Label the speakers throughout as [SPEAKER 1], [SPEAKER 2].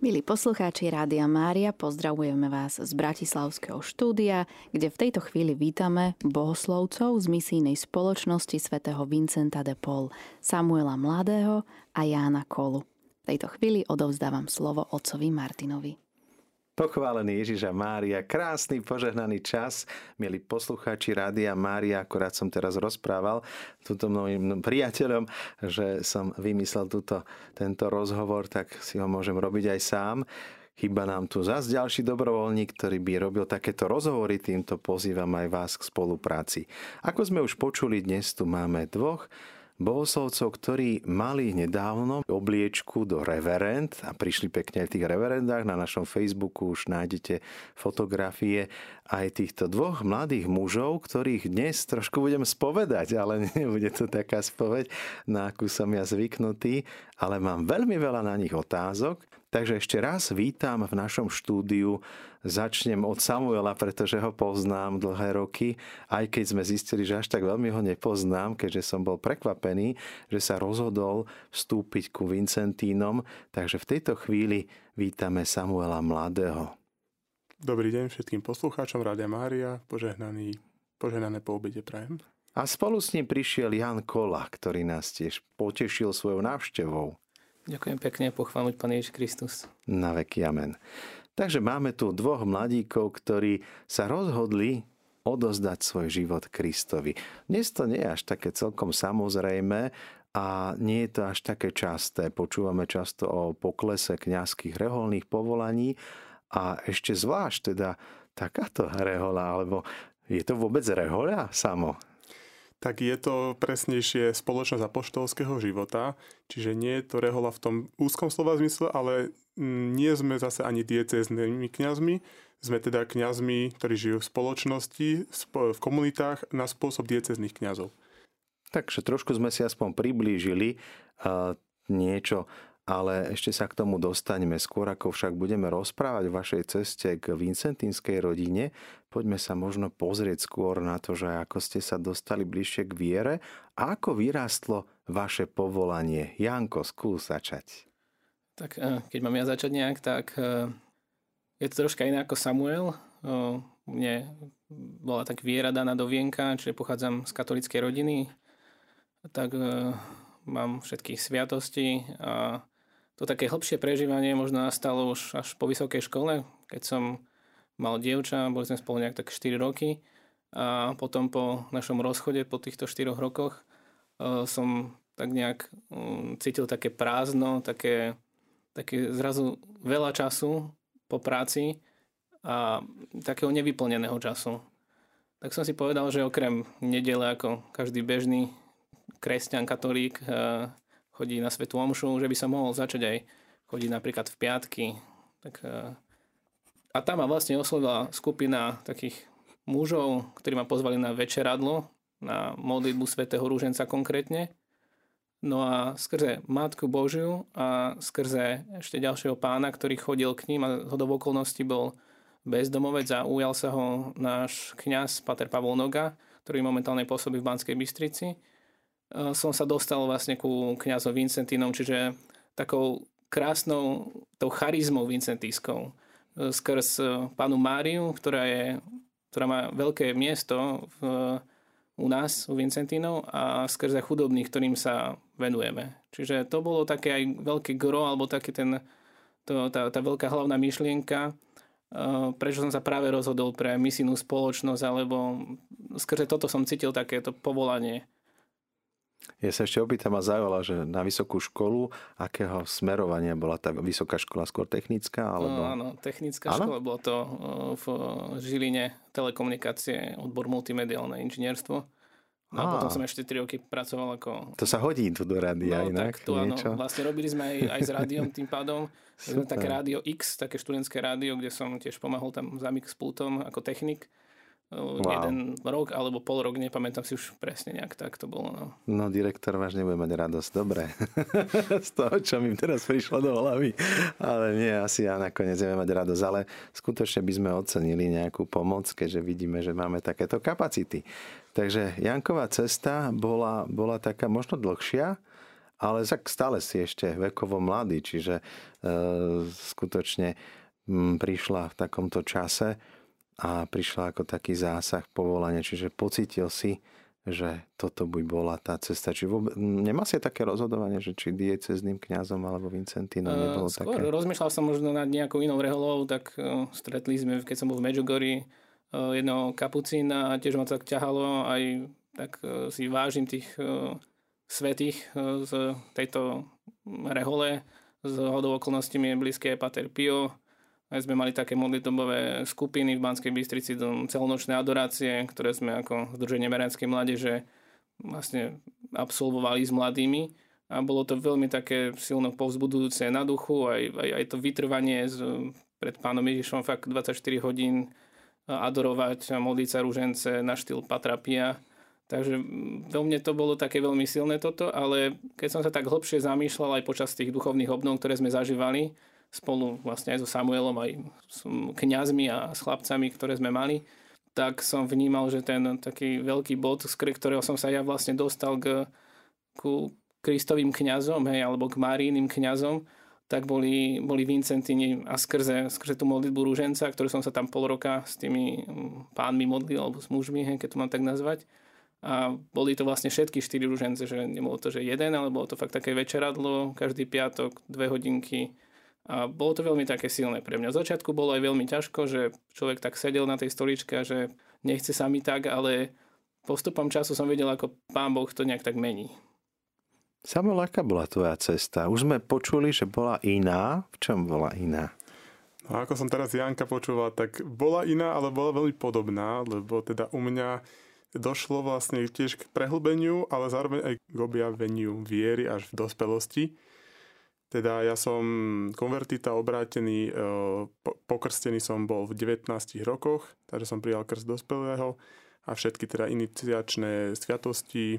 [SPEAKER 1] Milí poslucháči Rádia Mária, pozdravujeme vás z Bratislavského štúdia, kde v tejto chvíli vítame bohoslovcov z misijnej spoločnosti svätého Vincenta de Paul, Samuela Mladého a Jána Kolu. V tejto chvíli odovzdávam slovo otcovi Martinovi.
[SPEAKER 2] Pochválený Ježiša Mária, krásny požehnaný čas, milí poslucháči Rádia Mária, akorát som teraz rozprával túto mojim priateľom, že som vymyslel túto, tento rozhovor, tak si ho môžem robiť aj sám. Chyba nám tu zase ďalší dobrovoľník, ktorý by robil takéto rozhovory, týmto pozývam aj vás k spolupráci. Ako sme už počuli, dnes tu máme dvoch bohoslovcov, ktorí mali nedávno obliečku do reverend a prišli pekne aj v tých reverendách. Na našom Facebooku už nájdete fotografie aj týchto dvoch mladých mužov, ktorých dnes trošku budem spovedať, ale nebude to taká spoveď, na akú som ja zvyknutý, ale mám veľmi veľa na nich otázok. Takže ešte raz vítam v našom štúdiu Začnem od Samuela, pretože ho poznám dlhé roky, aj keď sme zistili, že až tak veľmi ho nepoznám, keďže som bol prekvapený, že sa rozhodol vstúpiť ku Vincentínom. Takže v tejto chvíli vítame Samuela Mladého.
[SPEAKER 3] Dobrý deň všetkým poslucháčom Rádia Mária, požehnaný, požehnané po obede prajem.
[SPEAKER 2] A spolu s ním prišiel Jan Kola, ktorý nás tiež potešil svojou návštevou.
[SPEAKER 4] Ďakujem pekne, pochváliť Pán Ježiš Kristus.
[SPEAKER 2] Na veky amen. Takže máme tu dvoch mladíkov, ktorí sa rozhodli odozdať svoj život Kristovi. Dnes to nie je až také celkom samozrejme a nie je to až také časté. Počúvame často o poklese kňazských reholných povolaní a ešte zvlášť teda takáto rehola, alebo je to vôbec rehoľa samo?
[SPEAKER 3] Tak je to presnejšie spoločnosť apoštolského života, čiže nie je to rehola v tom úzkom slova zmysle, ale nie sme zase ani dieceznými kňazmi, sme teda kňazmi, ktorí žijú v spoločnosti, v komunitách na spôsob diecezných kňazov.
[SPEAKER 2] Takže trošku sme si aspoň priblížili uh, niečo ale ešte sa k tomu dostaňme. Skôr ako však budeme rozprávať o vašej ceste k Vincentínskej rodine, poďme sa možno pozrieť skôr na to, že ako ste sa dostali bližšie k viere a ako vyrástlo vaše povolanie. Janko, skús začať.
[SPEAKER 4] Tak eh, keď mám ja začať nejak, tak eh, je to troška iné ako Samuel. Eh, mne bola tak viera daná do vienka, čiže pochádzam z katolíckej rodiny, tak mám všetky sviatosti a to také hlbšie prežívanie možno nastalo už až po vysokej škole, keď som mal dievča, boli sme spolu nejak tak 4 roky a potom po našom rozchode, po týchto 4 rokoch e, som tak nejak mm, cítil také prázdno, také, také zrazu veľa času po práci a takého nevyplneného času. Tak som si povedal, že okrem nedele ako každý bežný kresťan, katolík, e, chodí na Svetú Omšu, že by sa mohol začať aj chodiť napríklad v piatky. Tak, e, a tam ma vlastne oslovila skupina takých mužov, ktorí ma pozvali na večeradlo, na modlitbu Svetého Rúženca konkrétne. No a skrze Matku Božiu a skrze ešte ďalšieho pána, ktorý chodil k ním a hodov okolností bol bezdomovec a ujal sa ho náš kňaz Pater Pavol Noga, ktorý momentálne pôsobí v Banskej Bystrici som sa dostal vlastne ku kňazom Vincentínom, čiže takou krásnou tou charizmou vincentískou eh, skrz eh, pánu Máriu, ktorá, je, ktorá má veľké miesto v, u nás, u Vincentínov a skrze chudobných, ktorým sa venujeme. Čiže to bolo také aj veľké gro, alebo taký ten, to, tá, tá veľká hlavná myšlienka, prečo som sa práve rozhodol pre misijnú spoločnosť, alebo skrze toto som cítil takéto povolanie
[SPEAKER 2] ja sa ešte opýtam a zaujala, že na vysokú školu, akého smerovania bola tá vysoká škola, skôr technická? Alebo...
[SPEAKER 4] No, áno, technická áno? škola, bolo to v Žiline telekomunikácie, odbor multimediálne inžinierstvo. No a potom som ešte 3 roky pracoval ako...
[SPEAKER 2] To sa hodí tu do rádia
[SPEAKER 4] no,
[SPEAKER 2] inak?
[SPEAKER 4] Tak tu niečo? áno, vlastne robili sme aj, aj s rádiom tým pádom. Sme také rádio X, také študentské rádio, kde som tiež pomáhal tam za mix pultom ako technik wow. jeden rok alebo pol rok, nepamätám si už presne nejak tak to bolo. No,
[SPEAKER 2] no direktor váš nebude mať radosť, dobre. Z toho, čo mi teraz prišlo do hlavy. Ale nie, asi ja nakoniec nebudem mať radosť. Ale skutočne by sme ocenili nejakú pomoc, keďže vidíme, že máme takéto kapacity. Takže Janková cesta bola, bola taká možno dlhšia, ale stále si ešte vekovo mladý, čiže e, skutočne m, prišla v takomto čase a prišla ako taký zásah povolania, čiže pocitil si, že toto by bola tá cesta. Či vôbec, nemá si také rozhodovanie, že či diecezným kňazom alebo Vincentínom nebolo uh, skôr také?
[SPEAKER 4] rozmýšľal som možno nad nejakou inou reholou, tak uh, stretli sme, keď som bol v Medjugorji, uh, jedného kapucína a tiež ma tak ťahalo aj tak uh, si vážim tých uh, svetých uh, z tejto rehole. Z hodou okolností mi je blízke Pater Pio, aj sme mali také modlitobové skupiny v Banskej Bystrici, celonočné adorácie, ktoré sme ako Združenie Merenskej mládeže vlastne absolvovali s mladými. A bolo to veľmi také silno povzbudujúce na duchu, aj, aj, aj to vytrvanie z, pred pánom Ježišom fakt 24 hodín adorovať a modliť sa rúžence na štýl Patrapia. Takže vo mne to bolo také veľmi silné toto, ale keď som sa tak hlbšie zamýšľal aj počas tých duchovných obnov, ktoré sme zažívali, spolu vlastne aj so Samuelom, aj s kňazmi a s chlapcami, ktoré sme mali, tak som vnímal, že ten taký veľký bod, z ktorého som sa ja vlastne dostal k, ku Kristovým kňazom, hej, alebo k Márijným kňazom, tak boli, boli Vincentini a skrze, skrze tú modlitbu rúženca, ktorú som sa tam pol roka s tými pánmi modlil, alebo s mužmi, hej, keď to mám tak nazvať. A boli to vlastne všetky štyri rúžence, že nebolo to, že jeden, ale bolo to fakt také večeradlo, každý piatok, dve hodinky, a bolo to veľmi také silné pre mňa. Z začiatku bolo aj veľmi ťažko, že človek tak sedel na tej stoličke a že nechce sa mi tak, ale postupom času som videl, ako pán Boh to nejak tak mení.
[SPEAKER 2] Samuel, aká bola tvoja cesta? Už sme počuli, že bola iná. V čom bola iná?
[SPEAKER 3] No ako som teraz Janka počúval, tak bola iná, ale bola veľmi podobná, lebo teda u mňa došlo vlastne tiež k prehlbeniu, ale zároveň aj k objaveniu viery až v dospelosti. Teda ja som konvertita obrátený, e, pokrstený som bol v 19 rokoch, takže som prijal krst dospelého a všetky teda iniciačné sviatosti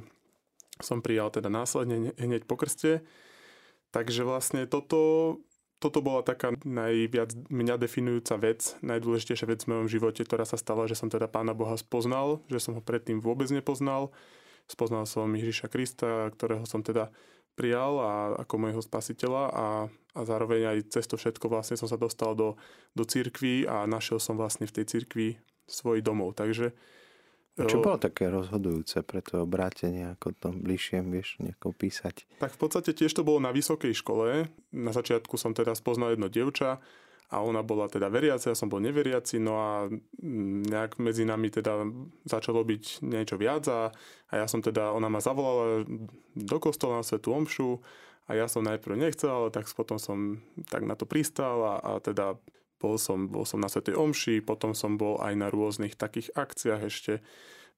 [SPEAKER 3] som prijal teda následne hneď po krste. Takže vlastne toto, toto bola taká najviac mňa definujúca vec, najdôležitejšia vec v mojom živote, ktorá sa stala, že som teda Pána Boha spoznal, že som ho predtým vôbec nepoznal. Spoznal som Ježiša Krista, ktorého som teda prijal a, ako môjho spasiteľa a, a zároveň aj cez to všetko vlastne som sa dostal do, do cirkvi a našiel som vlastne v tej cirkvi svoj domov. Takže
[SPEAKER 2] a čo bolo také rozhodujúce pre to obrátenie, ako to bližšie vieš nejako písať?
[SPEAKER 3] Tak v podstate tiež to bolo na vysokej škole. Na začiatku som teda spoznal jedno dievča, a ona bola teda veriaca, ja som bol neveriaci, no a mm, nejak medzi nami teda začalo byť niečo viac a, a ja som teda, ona ma zavolala do kostola na Svetu Omšu a ja som najprv nechcel, ale tak potom som tak na to pristal a, a teda bol som, bol som na Svetej Omši, potom som bol aj na rôznych takých akciách ešte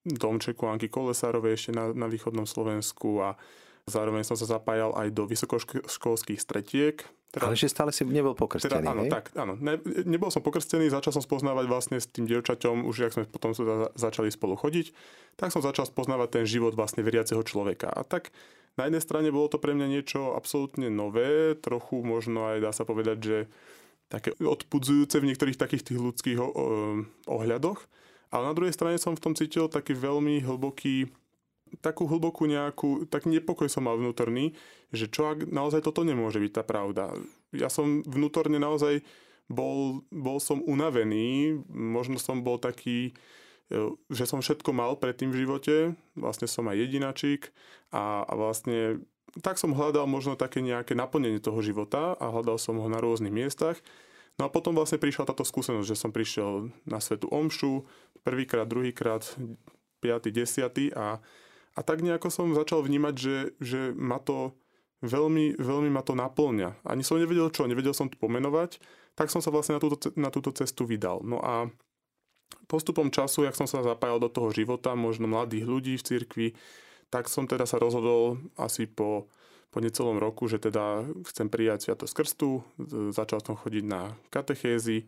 [SPEAKER 3] domčeku Anky Kolesárovej ešte na, na východnom Slovensku a zároveň som sa zapájal aj do vysokoškolských stretiek,
[SPEAKER 2] teda, Ale že stále si nebol pokrstený,
[SPEAKER 3] teda, áno,
[SPEAKER 2] hej?
[SPEAKER 3] tak, áno. Ne, nebol som pokrstený, začal som spoznávať vlastne s tým dievčaťom, už jak sme potom sa začali spolu chodiť, tak som začal spoznávať ten život vlastne veriaceho človeka. A tak na jednej strane bolo to pre mňa niečo absolútne nové, trochu možno aj dá sa povedať, že také odpudzujúce v niektorých takých tých ľudských ohľadoch. Ale na druhej strane som v tom cítil taký veľmi hlboký takú hlbokú nejakú, tak nepokoj som mal vnútorný, že čo ak naozaj toto nemôže byť tá pravda. Ja som vnútorne naozaj bol, bol som unavený, možno som bol taký, e, že som všetko mal predtým v živote, vlastne som aj jedinačík a, a vlastne tak som hľadal možno také nejaké naplnenie toho života a hľadal som ho na rôznych miestach. No a potom vlastne prišla táto skúsenosť, že som prišiel na svetu Omšu, prvýkrát, druhýkrát, piatý, desiatý a a tak nejako som začal vnímať, že, že ma to veľmi, veľmi ma to naplňa. Ani som nevedel čo, nevedel som to pomenovať, tak som sa vlastne na túto, na túto cestu vydal. No a postupom času, jak som sa zapájal do toho života, možno mladých ľudí v cirkvi, tak som teda sa rozhodol asi po, po necelom roku, že teda chcem prijať Sviatosť krstu, začal som chodiť na katechézy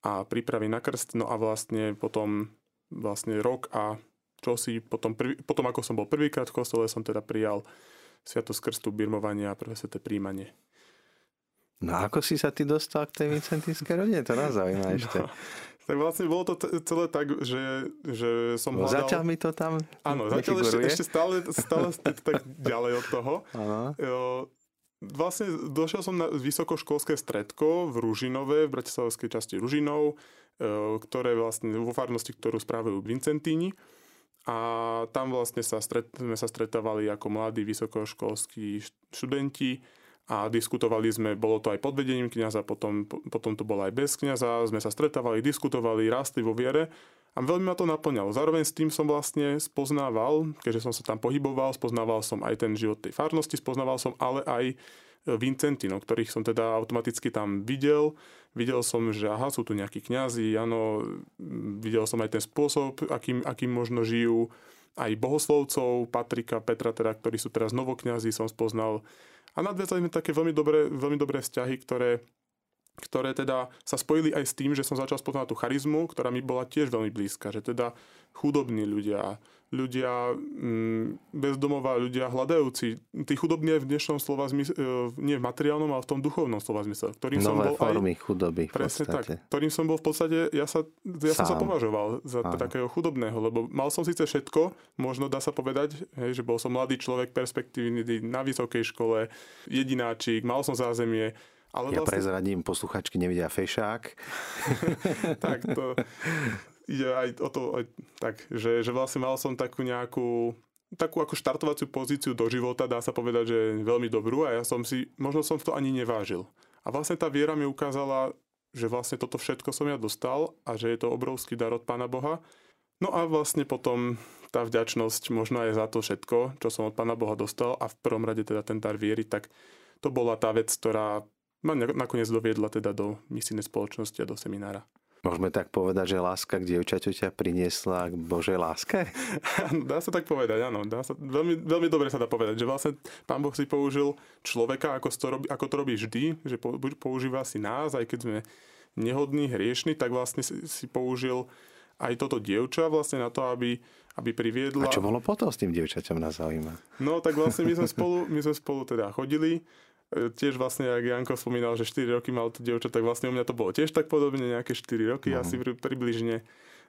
[SPEAKER 3] a prípravy na krst, no a vlastne potom vlastne rok a čo si potom, prvý, potom ako som bol prvýkrát v kostole, som teda prijal Sviatosť krstu, birmovania a prvé sveté príjmanie.
[SPEAKER 2] No ako si sa ty dostal k tej Vincentínskej rodine? To nás zaujíma ešte. No,
[SPEAKER 3] Tak vlastne bolo to celé tak, že, že som
[SPEAKER 2] hľadal... Zatiaľ mi to tam
[SPEAKER 3] Áno, zatiaľ ešte, ešte stále, stále tak, ďalej od toho. Áno. Vlastne došiel som na vysokoškolské stredko v Ružinove, v bratislavskej časti Ružinov, ktoré vlastne vo farnosti, ktorú správajú Vincentíni. A tam vlastne sa stret, sme sa stretávali ako mladí vysokoškolskí študenti a diskutovali sme, bolo to aj pod vedením kniaza, potom, potom to bolo aj bez kniaza, sme sa stretávali, diskutovali, rastli vo viere a veľmi ma to naplňalo. Zároveň s tým som vlastne spoznával, keďže som sa tam pohyboval, spoznával som aj ten život tej farnosti, spoznával som ale aj Vincentino, ktorých som teda automaticky tam videl. Videl som, že aha, sú tu nejakí kňazi, áno, videl som aj ten spôsob, akým, akým možno žijú, aj bohoslovcov, Patrika, Petra, teda, ktorí sú teraz novokňazí, som spoznal a nadviazali sme také veľmi dobré, veľmi dobré vzťahy, ktoré, ktoré teda sa spojili aj s tým, že som začal spoznať tú charizmu, ktorá mi bola tiež veľmi blízka, že teda chudobní ľudia, ľudia mm, bezdomová, ľudia hľadajúci, tí chudobní v dnešnom slova zmysle, nie v materiálnom, ale v tom duchovnom slova zmysle, ktorým
[SPEAKER 2] Nové
[SPEAKER 3] som bol
[SPEAKER 2] formy
[SPEAKER 3] aj,
[SPEAKER 2] chudoby
[SPEAKER 3] presne tak, ktorým som bol v podstate, ja, sa, ja som sa považoval za Aha. takého chudobného, lebo mal som síce všetko, možno dá sa povedať, hej, že bol som mladý človek, perspektívny na vysokej škole, jedináčik, mal som zázemie, ale
[SPEAKER 2] ja vlastne... prezradím, posluchačky nevidia fešák.
[SPEAKER 3] tak to, ide aj o to, aj, tak, že, že vlastne mal som takú nejakú takú ako štartovaciu pozíciu do života, dá sa povedať, že veľmi dobrú a ja som si, možno som to ani nevážil. A vlastne tá viera mi ukázala, že vlastne toto všetko som ja dostal a že je to obrovský dar od Pána Boha. No a vlastne potom tá vďačnosť možno aj za to všetko, čo som od Pána Boha dostal a v prvom rade teda ten dar viery, tak to bola tá vec, ktorá ma nakoniec doviedla teda do misijnej spoločnosti a do seminára.
[SPEAKER 2] Môžeme tak povedať, že láska k dievčaťu ťa priniesla k Božej láske?
[SPEAKER 3] dá sa tak povedať, áno. Dá sa, veľmi, veľmi dobre sa dá povedať, že vlastne Pán Boh si použil človeka, ako to robí, ako to robí vždy, že používa si nás, aj keď sme nehodní, hriešni, tak vlastne si, si použil aj toto dievča vlastne na to, aby, aby priviedla...
[SPEAKER 2] A čo bolo potom s tým dievčaťom na zaujíma?
[SPEAKER 3] No tak vlastne my sme spolu, my sme spolu teda chodili tiež vlastne, ak Janko spomínal, že 4 roky mal to dievča, tak vlastne u mňa to bolo tiež tak podobne, nejaké 4 roky uh-huh. asi približne.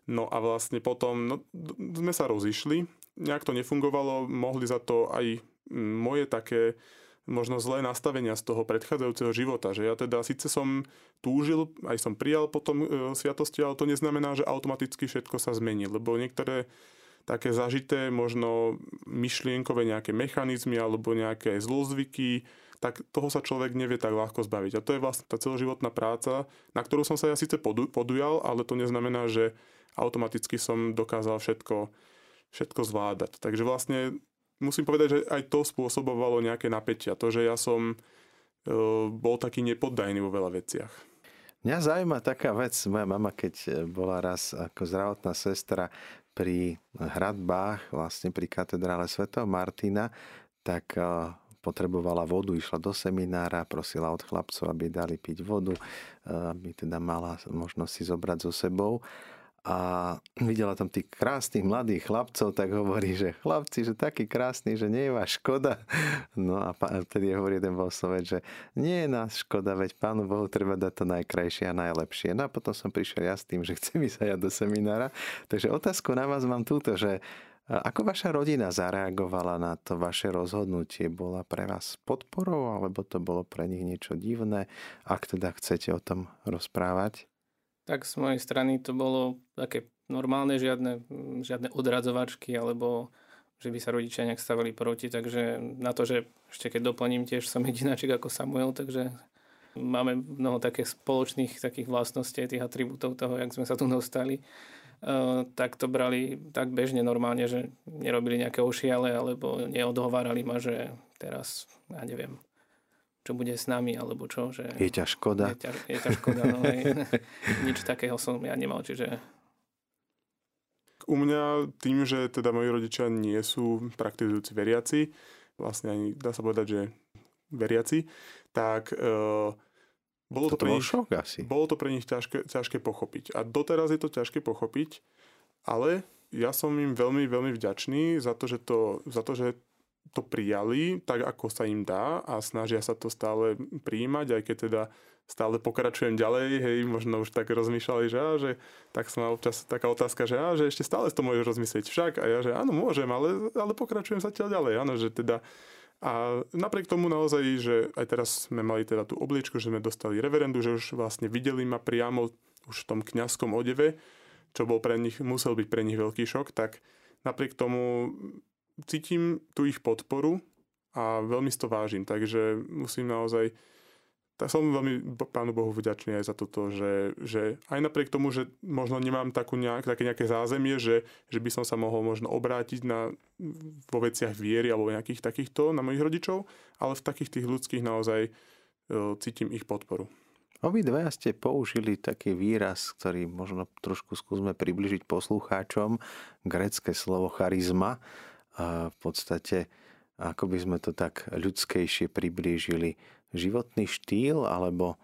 [SPEAKER 3] No a vlastne potom no, sme sa rozišli, nejak to nefungovalo, mohli za to aj moje také možno zlé nastavenia z toho predchádzajúceho života, že ja teda síce som túžil, aj som prijal potom e, sviatosti, ale to neznamená, že automaticky všetko sa zmení, lebo niektoré také zažité možno myšlienkové nejaké mechanizmy alebo nejaké zlozvyky, tak toho sa človek nevie tak ľahko zbaviť. A to je vlastne tá celoživotná práca, na ktorú som sa ja síce podujal, ale to neznamená, že automaticky som dokázal všetko, všetko zvládať. Takže vlastne musím povedať, že aj to spôsobovalo nejaké napätia. To, že ja som e, bol taký nepoddajný vo veľa veciach.
[SPEAKER 2] Mňa zaujíma taká vec. Moja mama, keď bola raz ako zdravotná sestra pri hradbách, vlastne pri katedrále svätého Martina, tak e, potrebovala vodu, išla do seminára, prosila od chlapcov, aby dali piť vodu, eh, aby teda mala možnosť si zobrať so sebou. A videla tam tých krásnych mladých chlapcov, tak hovorí, že chlapci, že taký krásny, že nie je vás škoda. No a vtedy hovorí jeden bohoslovec, že nie je nás škoda, veď Pánu Bohu treba dať to najkrajšie a najlepšie. No a potom som prišiel ja s tým, že chcem ísť aj ja do seminára. Takže otázku na vás mám túto, že ako vaša rodina zareagovala na to vaše rozhodnutie? Bola pre vás podporou, alebo to bolo pre nich niečo divné? Ak teda chcete o tom rozprávať?
[SPEAKER 4] Tak z mojej strany to bolo také normálne, žiadne, žiadne odradzovačky, alebo že by sa rodičia nejak stavili proti, takže na to, že ešte keď doplním tiež som jedináčik ako Samuel, takže máme mnoho takých spoločných takých vlastností, tých atribútov toho, jak sme sa tu dostali tak to brali tak bežne normálne, že nerobili nejaké ošiale alebo neodhovárali ma, že teraz, ja neviem, čo bude s nami, alebo čo. Že
[SPEAKER 2] je ťa škoda.
[SPEAKER 4] Je ťa, je ťa škoda, no Nič takého som ja nemal, čiže...
[SPEAKER 3] U mňa tým, že teda moji rodičia nie sú praktizujúci veriaci, vlastne ani dá sa povedať, že veriaci, tak uh, bolo to, to, pre nich, šok asi. Bolo to pre nich ťažké, ťažké pochopiť. A doteraz je to ťažké pochopiť, ale ja som im veľmi, veľmi vďačný za to, že to, za to, že to prijali tak, ako sa im dá a snažia sa to stále prijímať, aj keď teda stále pokračujem ďalej, hej, možno už tak rozmýšľali, že, á, že tak som mal občas taká otázka, že, á, že ešte stále to môžeš rozmyslieť však a ja, že áno, môžem, ale, ale pokračujem zatiaľ ďalej, áno, že teda a napriek tomu naozaj, že aj teraz sme mali teda tú obliečku, že sme dostali reverendu, že už vlastne videli ma priamo už v tom kňazskom odeve, čo bol pre nich, musel byť pre nich veľký šok, tak napriek tomu cítim tu ich podporu a veľmi si to vážim, takže musím naozaj tak som veľmi Pánu Bohu vďačný aj za toto, že, že aj napriek tomu, že možno nemám takú nejak, také nejaké zázemie, že, že by som sa mohol možno obrátiť na, vo veciach viery alebo nejakých takýchto na mojich rodičov, ale v takých tých ľudských naozaj e, cítim ich podporu.
[SPEAKER 2] Obidve ste použili taký výraz, ktorý možno trošku skúsme približiť poslucháčom. Grecké slovo charizma. A v podstate, ako by sme to tak ľudskejšie priblížili, životný štýl alebo,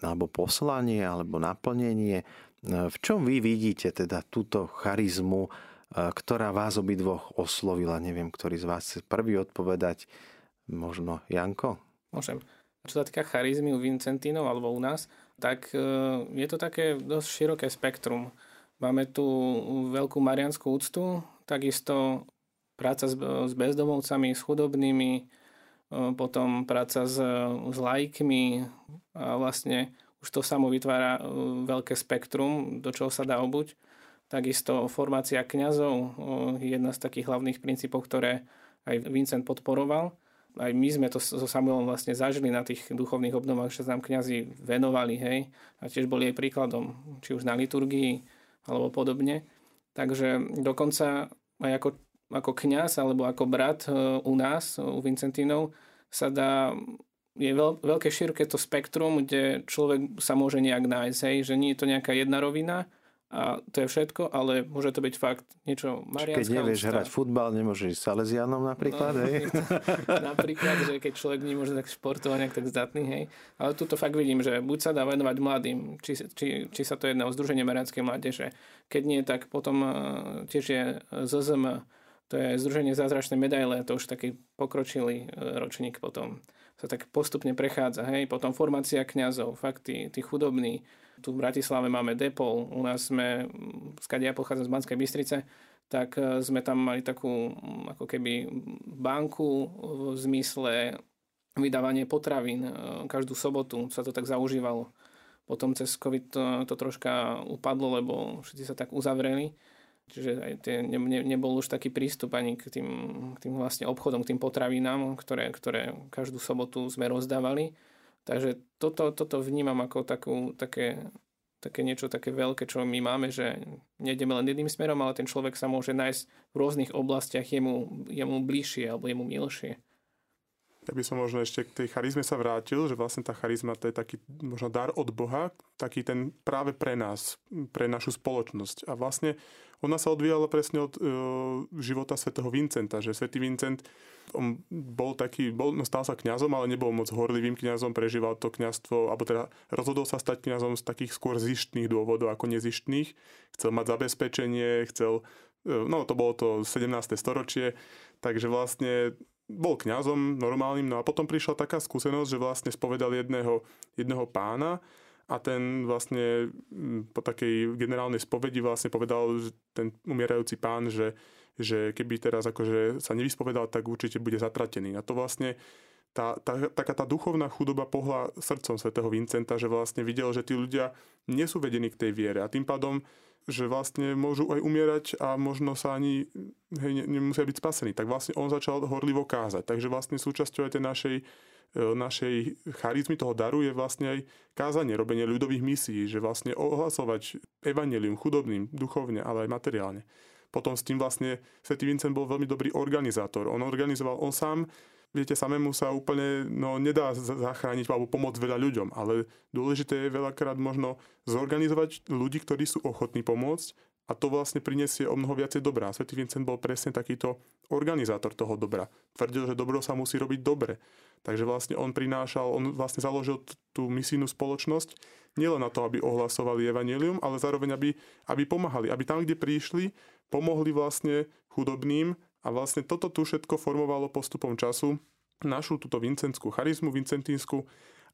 [SPEAKER 2] alebo poslanie alebo naplnenie. V čom vy vidíte teda túto charizmu, ktorá vás obidvoch oslovila? Neviem, ktorý z vás chce prvý odpovedať. Možno Janko?
[SPEAKER 4] Môžem. Čo sa týka charizmy u Vincentínov alebo u nás, tak e, je to také dosť široké spektrum. Máme tu veľkú marianskú úctu, takisto práca s bezdomovcami, s chudobnými, potom práca s, s lajkmi a vlastne už to samo vytvára veľké spektrum, do čoho sa dá obuť. Takisto formácia kňazov je jedna z takých hlavných princípov, ktoré aj Vincent podporoval. Aj my sme to so Samuelom vlastne zažili na tých duchovných obnovách, že sa nám kňazi venovali, hej, a tiež boli aj príkladom, či už na liturgii, alebo podobne. Takže dokonca aj ako ako kňaz alebo ako brat e, u nás, u Vincentínov, sa dá je veľ, veľké široké to spektrum, kde človek sa môže nejak nájsť, hej, že nie je to nejaká jedna rovina a to je všetko, ale môže to byť fakt niečo mariánska
[SPEAKER 2] Keď nevieš ústa. hrať futbal, nemôžeš ísť Salesianom napríklad, no, hej?
[SPEAKER 4] napríklad, že keď človek nemôže tak športovať nejak tak zdatný, hej. Ale tuto fakt vidím, že buď sa dá venovať mladým, či, či, či sa to jedná o Združenie mariánskej mládeže. Keď nie, tak potom e, tiež je ZZM, to je Združenie zázračnej medaile, to už taký pokročilý e, ročník potom sa tak postupne prechádza. Hej? Potom formácia kňazov, fakt tí, tí chudobní. Tu v Bratislave máme Depol, u nás sme, skade ja pochádzam z Banskej Bystrice, tak e, sme tam mali takú ako keby banku v zmysle vydávanie potravín. E, každú sobotu sa to tak zaužívalo. Potom cez COVID to, to troška upadlo, lebo všetci sa tak uzavreli Čiže aj tie, ne, ne, nebol už taký prístup ani k tým, k tým vlastne obchodom, k tým potravinám, ktoré, ktoré každú sobotu sme rozdávali. Takže toto, toto vnímam ako takú, také, také niečo také veľké, čo my máme, že nejdeme len jedným smerom, ale ten človek sa môže nájsť v rôznych oblastiach jemu, jemu bližšie alebo jemu milšie.
[SPEAKER 3] Ja by som možno ešte k tej charizme sa vrátil, že vlastne tá charizma to je taký možno dar od Boha, taký ten práve pre nás, pre našu spoločnosť. A vlastne ona sa odvíjala presne od e, života svätého Vincenta, že svätý Vincent on bol taký, bol, no stal sa kňazom, ale nebol moc horlivým kňazom, prežíval to kňazstvo, alebo teda rozhodol sa stať kňazom z takých skôr zištných dôvodov ako nezištných. Chcel mať zabezpečenie, chcel, e, no to bolo to 17. storočie, takže vlastne bol kňazom normálnym, no a potom prišla taká skúsenosť, že vlastne spovedal jedného, jedného pána a ten vlastne po takej generálnej spovedi vlastne povedal že ten umierajúci pán, že, že keby teraz akože sa nevyspovedal, tak určite bude zatratený. A to vlastne tá, tá, taká tá duchovná chudoba pohla srdcom svätého Vincenta, že vlastne videl, že tí ľudia nie sú vedení k tej viere a tým pádom že vlastne môžu aj umierať a možno sa ani hej, nemusia byť spasení. Tak vlastne on začal horlivo kázať. Takže vlastne súčasťou aj tej našej, e, našej charizmy toho daru je vlastne aj kázanie, robenie ľudových misií, že vlastne ohlasovať evanelium chudobným, duchovne, ale aj materiálne. Potom s tým vlastne Svetý Vincent bol veľmi dobrý organizátor. On organizoval, on sám viete, samému sa úplne no, nedá zachrániť alebo pomôcť veľa ľuďom, ale dôležité je veľakrát možno zorganizovať ľudí, ktorí sú ochotní pomôcť a to vlastne prinesie o mnoho viacej dobrá. Svetý Vincent bol presne takýto organizátor toho dobra. Tvrdil, že dobro sa musí robiť dobre. Takže vlastne on prinášal, on vlastne založil tú misijnú spoločnosť nielen na to, aby ohlasovali evanelium, ale zároveň, aby, aby pomáhali. Aby tam, kde prišli, pomohli vlastne chudobným a vlastne toto tu všetko formovalo postupom času. Našu túto vincentskú charizmu, vincentínsku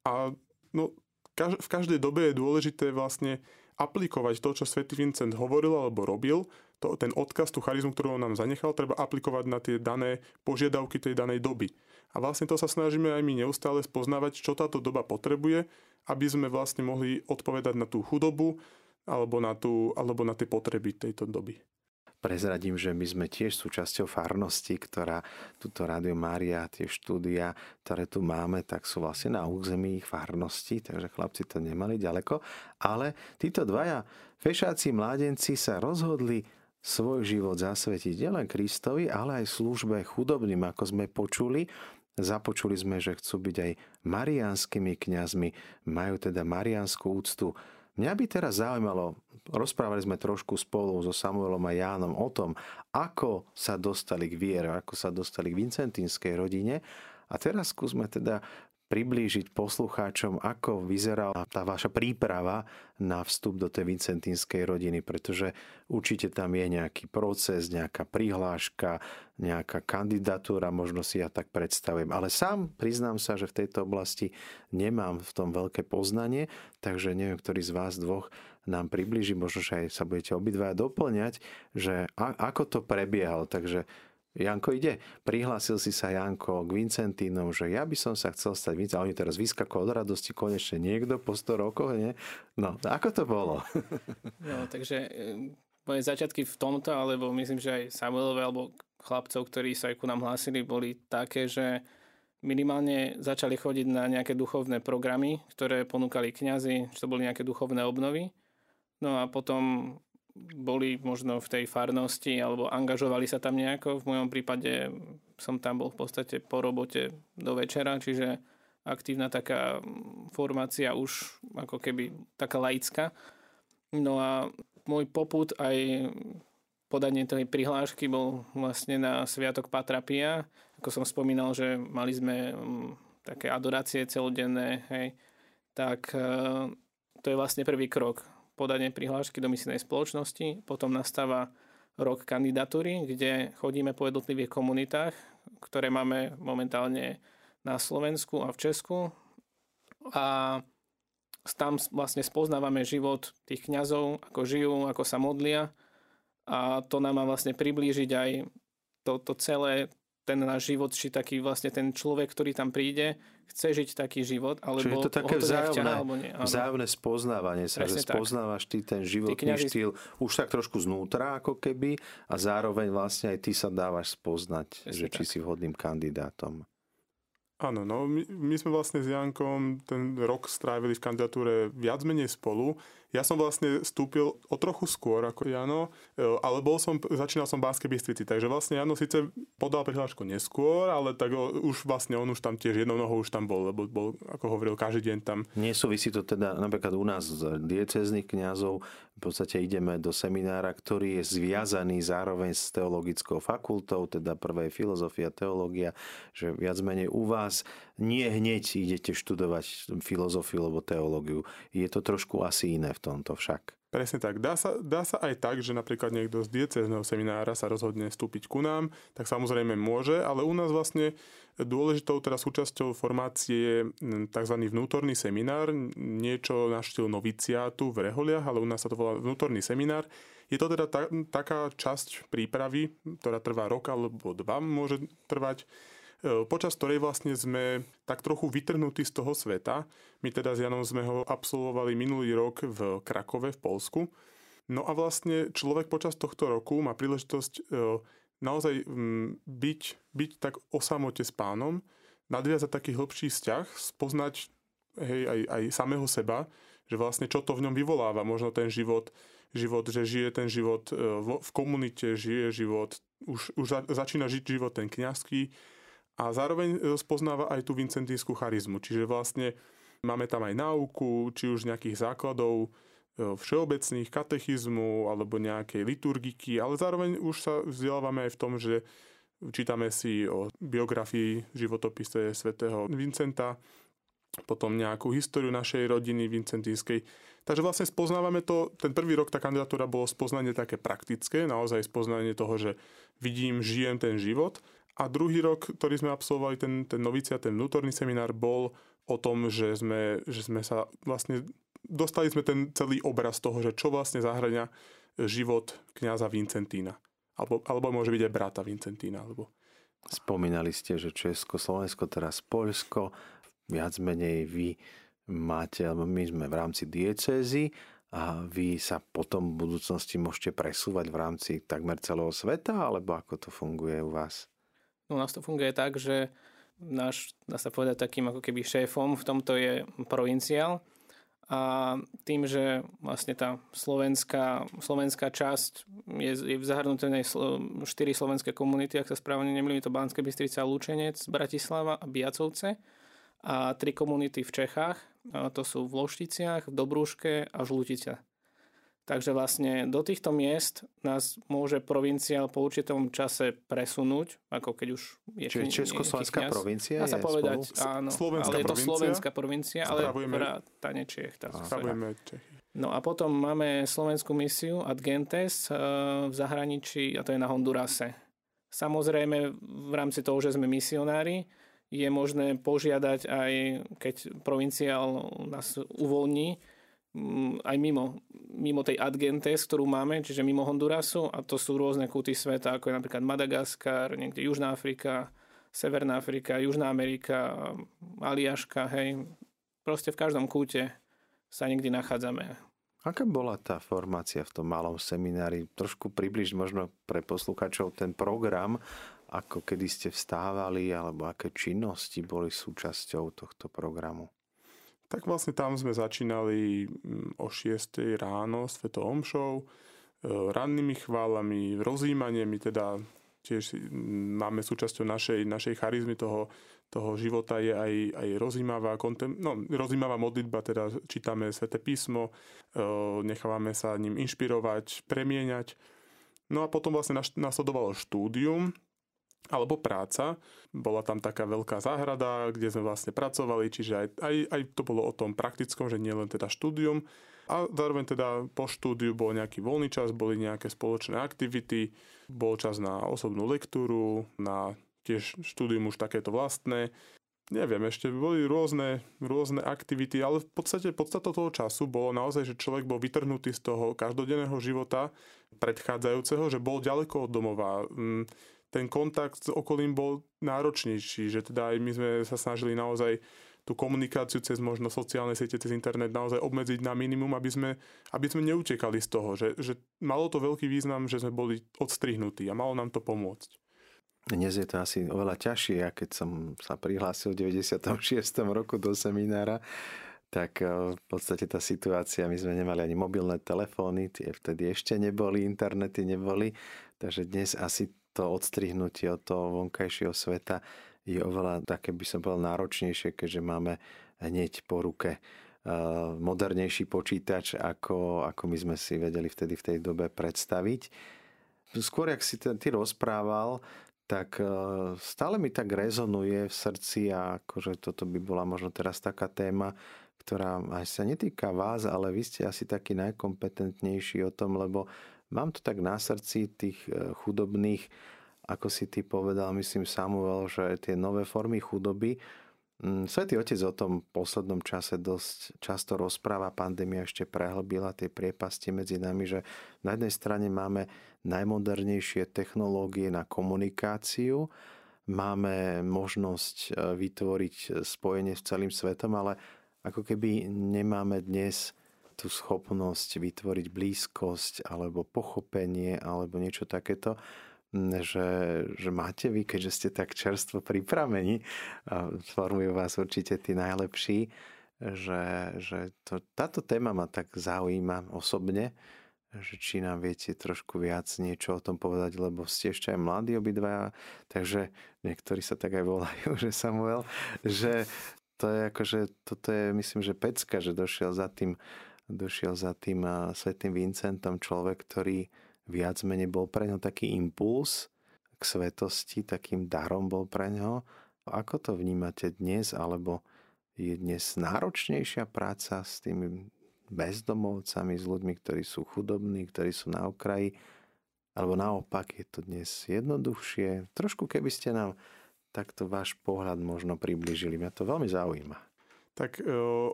[SPEAKER 3] a no, v každej dobe je dôležité vlastne aplikovať to, čo svätý Vincent hovoril alebo robil, to, ten odkaz, tú charizmu, ktorú on nám zanechal, treba aplikovať na tie dané požiadavky tej danej doby. A vlastne to sa snažíme aj my neustále spoznávať, čo táto doba potrebuje, aby sme vlastne mohli odpovedať na tú chudobu alebo na, tú, alebo na tie potreby tejto doby
[SPEAKER 2] prezradím, že my sme tiež súčasťou farnosti, ktorá túto Rádio Mária, tie štúdia, ktoré tu máme, tak sú vlastne na území ich farnosti, takže chlapci to nemali ďaleko. Ale títo dvaja fešáci mládenci sa rozhodli svoj život zasvetiť nielen Kristovi, ale aj službe chudobným, ako sme počuli. Započuli sme, že chcú byť aj mariánskymi kňazmi, majú teda mariánsku úctu Mňa by teraz zaujímalo, rozprávali sme trošku spolu so Samuelom a Jánom o tom, ako sa dostali k viere, ako sa dostali k vincentínskej rodine. A teraz skúsme teda priblížiť poslucháčom, ako vyzerala tá vaša príprava na vstup do tej vincentínskej rodiny, pretože určite tam je nejaký proces, nejaká prihláška, nejaká kandidatúra, možno si ja tak predstavujem. Ale sám priznám sa, že v tejto oblasti nemám v tom veľké poznanie, takže neviem, ktorý z vás dvoch nám približí, možno, že aj sa budete obidva doplňať, že ako to prebiehalo. Takže Janko ide. Prihlásil si sa Janko k Vincentínom, že ja by som sa chcel stať Vincent. A oni teraz vyskakujú od radosti konečne niekto po 100 rokoch, nie? No, ako to bolo?
[SPEAKER 4] no, takže e, moje začiatky v tomto, alebo myslím, že aj Samuelové, alebo chlapcov, ktorí sa aj ku nám hlásili, boli také, že minimálne začali chodiť na nejaké duchovné programy, ktoré ponúkali kňazi, že to boli nejaké duchovné obnovy. No a potom boli možno v tej farnosti alebo angažovali sa tam nejako. V mojom prípade som tam bol v podstate po robote do večera, čiže aktívna taká formácia už ako keby taká laická. No a môj poput aj podanie tej prihlášky bol vlastne na Sviatok Patrapia. Ako som spomínal, že mali sme mm, také adorácie celodenné, hej, tak e, to je vlastne prvý krok podanie prihlášky do misijnej spoločnosti, potom nastáva rok kandidatúry, kde chodíme po jednotlivých komunitách, ktoré máme momentálne na Slovensku a v Česku. A tam vlastne spoznávame život tých kňazov, ako žijú, ako sa modlia. A to nám má vlastne priblížiť aj to, to celé, ten náš život, či taký vlastne ten človek, ktorý tam príde, chce žiť taký život, alebo
[SPEAKER 2] Čiže je to také to vzájomné, alebo nie. vzájomné spoznávanie sa, Presne že tak. spoznávaš ty ten životný kňazi... štýl už tak trošku znútra ako keby a zároveň vlastne aj ty sa dávaš spoznať, Presne že tak. či si vhodným kandidátom.
[SPEAKER 3] Áno, no my, my sme vlastne s Jankom ten rok strávili v kandidatúre viac menej spolu ja som vlastne vstúpil o trochu skôr ako Jano, e, ale bol som, začínal som v Banskej Bystrici, takže vlastne Jano síce podal prihlášku neskôr, ale tak už vlastne on už tam tiež jednou nohou už tam bol, lebo bol, ako hovoril, každý deň tam.
[SPEAKER 2] Nesúvisí to teda napríklad u nás z diecezných kňazov, v podstate ideme do seminára, ktorý je zviazaný zároveň s teologickou fakultou, teda prvé filozofia, teológia, že viac menej u vás nie hneď idete študovať filozofiu alebo teológiu. Je to trošku asi iné v tomto však.
[SPEAKER 3] Presne tak. Dá sa, dá sa aj tak, že napríklad niekto z diecezného seminára sa rozhodne vstúpiť ku nám, tak samozrejme môže, ale u nás vlastne dôležitou teraz súčasťou formácie je tzv. vnútorný seminár, niečo na noviciátu v Reholiach, ale u nás sa to volá vnútorný seminár. Je to teda ta, taká časť prípravy, ktorá trvá rok alebo dva, môže trvať, E, počas ktorej vlastne sme tak trochu vytrhnutí z toho sveta. My teda s Janom sme ho absolvovali minulý rok v Krakove v Polsku. No a vlastne človek počas tohto roku má príležitosť e, naozaj byť, byť tak o samote s pánom, nadviazať taký hlbší vzťah, spoznať hej, aj, aj samého seba, že vlastne čo to v ňom vyvoláva. Možno ten život, život že žije ten život e, v, komunite, žije život, už, už začína žiť život ten kňazský, a zároveň spoznáva aj tú vincentínsku charizmu. Čiže vlastne máme tam aj náuku, či už nejakých základov všeobecných, katechizmu alebo nejakej liturgiky, ale zároveň už sa vzdelávame aj v tom, že čítame si o biografii životopise svätého Vincenta, potom nejakú históriu našej rodiny vincentínskej. Takže vlastne spoznávame to, ten prvý rok tá kandidatúra bolo spoznanie také praktické, naozaj spoznanie toho, že vidím, žijem ten život a druhý rok, ktorý sme absolvovali, ten, ten novicia, ten vnútorný seminár, bol o tom, že sme, že sme sa vlastne dostali sme ten celý obraz toho, že čo vlastne zahrania život kňaza Vincentína. Alebo, alebo môže byť aj brata Vincentína. Alebo...
[SPEAKER 2] Spomínali ste, že Česko, Slovensko, teraz Poľsko, viac menej vy máte, alebo my sme v rámci diecézy a vy sa potom v budúcnosti môžete presúvať v rámci takmer celého sveta, alebo ako to funguje u vás?
[SPEAKER 4] No, u nás to funguje tak, že náš, dá sa povedať, takým ako keby šéfom v tomto je provinciál a tým, že vlastne tá slovenská, slovenská časť je, je v zahrnutenej štyri slovenské komunity, ak sa správne nemýlim, to Banské Bystrica, Lučenec, Bratislava a Biacovce a tri komunity v Čechách, a to sú v Lošticiach, v Dobrúške a Žlutica. Takže vlastne do týchto miest nás môže provinciál po určitom čase presunúť, ako keď už
[SPEAKER 2] je Čiže Československá provincia
[SPEAKER 4] Dá sa povedať, spolu? áno.
[SPEAKER 3] Slovenská
[SPEAKER 4] ale je to slovenská provincia, ale vrátane Čech.
[SPEAKER 3] Tak Spravujeme Čechy.
[SPEAKER 4] No a potom máme slovenskú misiu Ad Gentes eh, v zahraničí a to je na Hondurase. Samozrejme v rámci toho, že sme misionári, je možné požiadať aj, keď provinciál nás uvoľní, aj mimo, mimo tej Adgentes, ktorú máme, čiže mimo Hondurasu a to sú rôzne kúty sveta, ako je napríklad Madagaskar, niekde Južná Afrika, Severná Afrika, Južná Amerika, Aliaška, hej. Proste v každom kúte sa niekde nachádzame.
[SPEAKER 2] Aká bola tá formácia v tom malom seminári? Trošku približ možno pre posluchačov ten program ako kedy ste vstávali alebo aké činnosti boli súčasťou tohto programu?
[SPEAKER 3] Tak vlastne tam sme začínali mm, o 6 ráno Sveto Omšou, e, rannými chválami, rozjímanie. My teda tiež mm, máme súčasťou našej, našej charizmy toho, toho života je aj, aj rozímavá, kontem, no, rozímavá modlitba, teda čítame Svete písmo, e, nechávame sa ním inšpirovať, premieňať. No a potom vlastne nasledovalo štúdium, alebo práca. Bola tam taká veľká záhrada, kde sme vlastne pracovali, čiže aj, aj, aj to bolo o tom praktickom, že nie len teda štúdium. A zároveň teda po štúdiu bol nejaký voľný čas, boli nejaké spoločné aktivity, bol čas na osobnú lektúru, na tiež štúdium už takéto vlastné. Neviem, ešte boli rôzne, rôzne aktivity, ale v podstate podstata toho času bolo naozaj, že človek bol vytrhnutý z toho každodenného života predchádzajúceho, že bol ďaleko od domova mm, ten kontakt s okolím bol náročnejší, že teda aj my sme sa snažili naozaj tú komunikáciu cez možno sociálne siete, cez internet naozaj obmedziť na minimum, aby sme, aby sme neutekali z toho, že, že malo to veľký význam, že sme boli odstrihnutí a malo nám to pomôcť.
[SPEAKER 2] Dnes je to asi oveľa ťažšie. Ja keď som sa prihlásil v 96. roku do seminára, tak eh, v podstate tá situácia, my sme nemali ani mobilné telefóny, tie vtedy ešte neboli, internety neboli, takže dnes asi to odstrihnutie od toho vonkajšieho sveta je oveľa také, by som povedal, náročnejšie, keďže máme hneď po ruke eh, modernejší počítač, ako, ako my sme si vedeli vtedy v tej dobe predstaviť. Skôr, ak si ty rozprával, tak eh, stále mi tak rezonuje v srdci a akože toto by bola možno teraz taká téma, ktorá aj sa netýka vás, ale vy ste asi taký najkompetentnejší o tom, lebo Mám to tak na srdci tých e, chudobných, ako si ty povedal, myslím Samuel, že tie nové formy chudoby, mm, Svetý Otec o tom v poslednom čase dosť často rozpráva, pandémia ešte prehlbila tie priepasti medzi nami, že na jednej strane máme najmodernejšie technológie na komunikáciu, máme možnosť e, vytvoriť spojenie s celým svetom, ale ako keby nemáme dnes tú schopnosť vytvoriť blízkosť alebo pochopenie alebo niečo takéto, že, že máte vy, keďže ste tak čerstvo pripravení, a formujú vás určite tí najlepší, že, že to, táto téma ma tak zaujíma osobne, že či nám viete trošku viac niečo o tom povedať, lebo ste ešte aj mladí obidva, takže niektorí sa tak aj volajú, že Samuel, že to je akože, toto je myslím, že pecka, že došiel za tým došiel za tým svetým Vincentom človek, ktorý viac menej bol pre ňo taký impuls k svetosti, takým darom bol pre ňo. Ako to vnímate dnes, alebo je dnes náročnejšia práca s tými bezdomovcami, s ľuďmi, ktorí sú chudobní, ktorí sú na okraji, alebo naopak je to dnes jednoduchšie. Trošku keby ste nám takto váš pohľad možno približili. Mňa to veľmi zaujíma.
[SPEAKER 3] Tak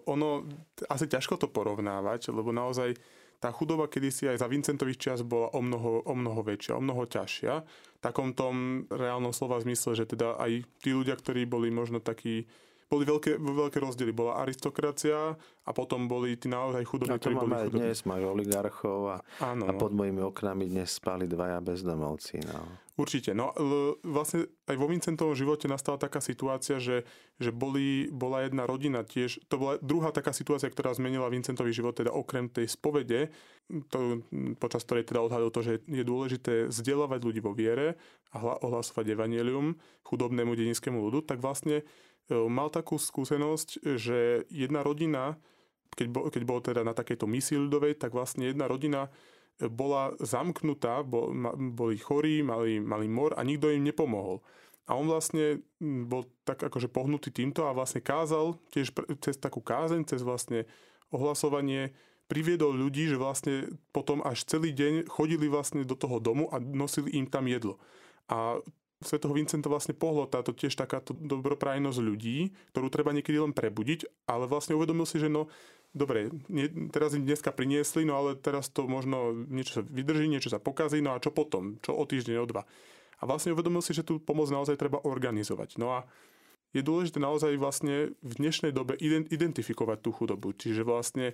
[SPEAKER 3] ono asi ťažko to porovnávať, lebo naozaj tá chudoba kedysi aj za Vincentových čias bola o mnoho, o mnoho väčšia, o mnoho ťažšia. V takom tom reálnom slova zmysle, že teda aj tí ľudia, ktorí boli možno takí boli veľké, veľké rozdiely. Bola aristokracia a potom boli tí naozaj chudobní, ktorí boli chudobní.
[SPEAKER 2] dnes, máš oligarchov a, a pod mojimi oknami dnes spali dvaja bezdomovci. No.
[SPEAKER 3] Určite. No vlastne aj vo Vincentovom živote nastala taká situácia, že, že boli, bola jedna rodina tiež, to bola druhá taká situácia, ktorá zmenila Vincentový život, teda okrem tej spovede, to, počas ktorej teda odhadol to, že je dôležité vzdelávať ľudí vo viere a ohlasovať evanelium chudobnému dedinskému ľudu, tak vlastne mal takú skúsenosť, že jedna rodina, keď bol, keď bol teda na takejto misii ľudovej, tak vlastne jedna rodina e, bola zamknutá, bol, boli chorí, mali, mali mor a nikto im nepomohol. A on vlastne bol tak akože pohnutý týmto a vlastne kázal tiež cez takú kázeň, cez vlastne ohlasovanie, priviedol ľudí, že vlastne potom až celý deň chodili vlastne do toho domu a nosili im tam jedlo. A Svetého Vincenta vlastne pohlo táto tiež takáto dobroprajnosť ľudí, ktorú treba niekedy len prebudiť, ale vlastne uvedomil si, že no, dobre, nie, teraz im dneska priniesli, no ale teraz to možno niečo sa vydrží, niečo sa pokazí, no a čo potom? Čo o týždeň, o dva? A vlastne uvedomil si, že tú pomoc naozaj treba organizovať. No a je dôležité naozaj vlastne v dnešnej dobe identifikovať tú chudobu. Čiže vlastne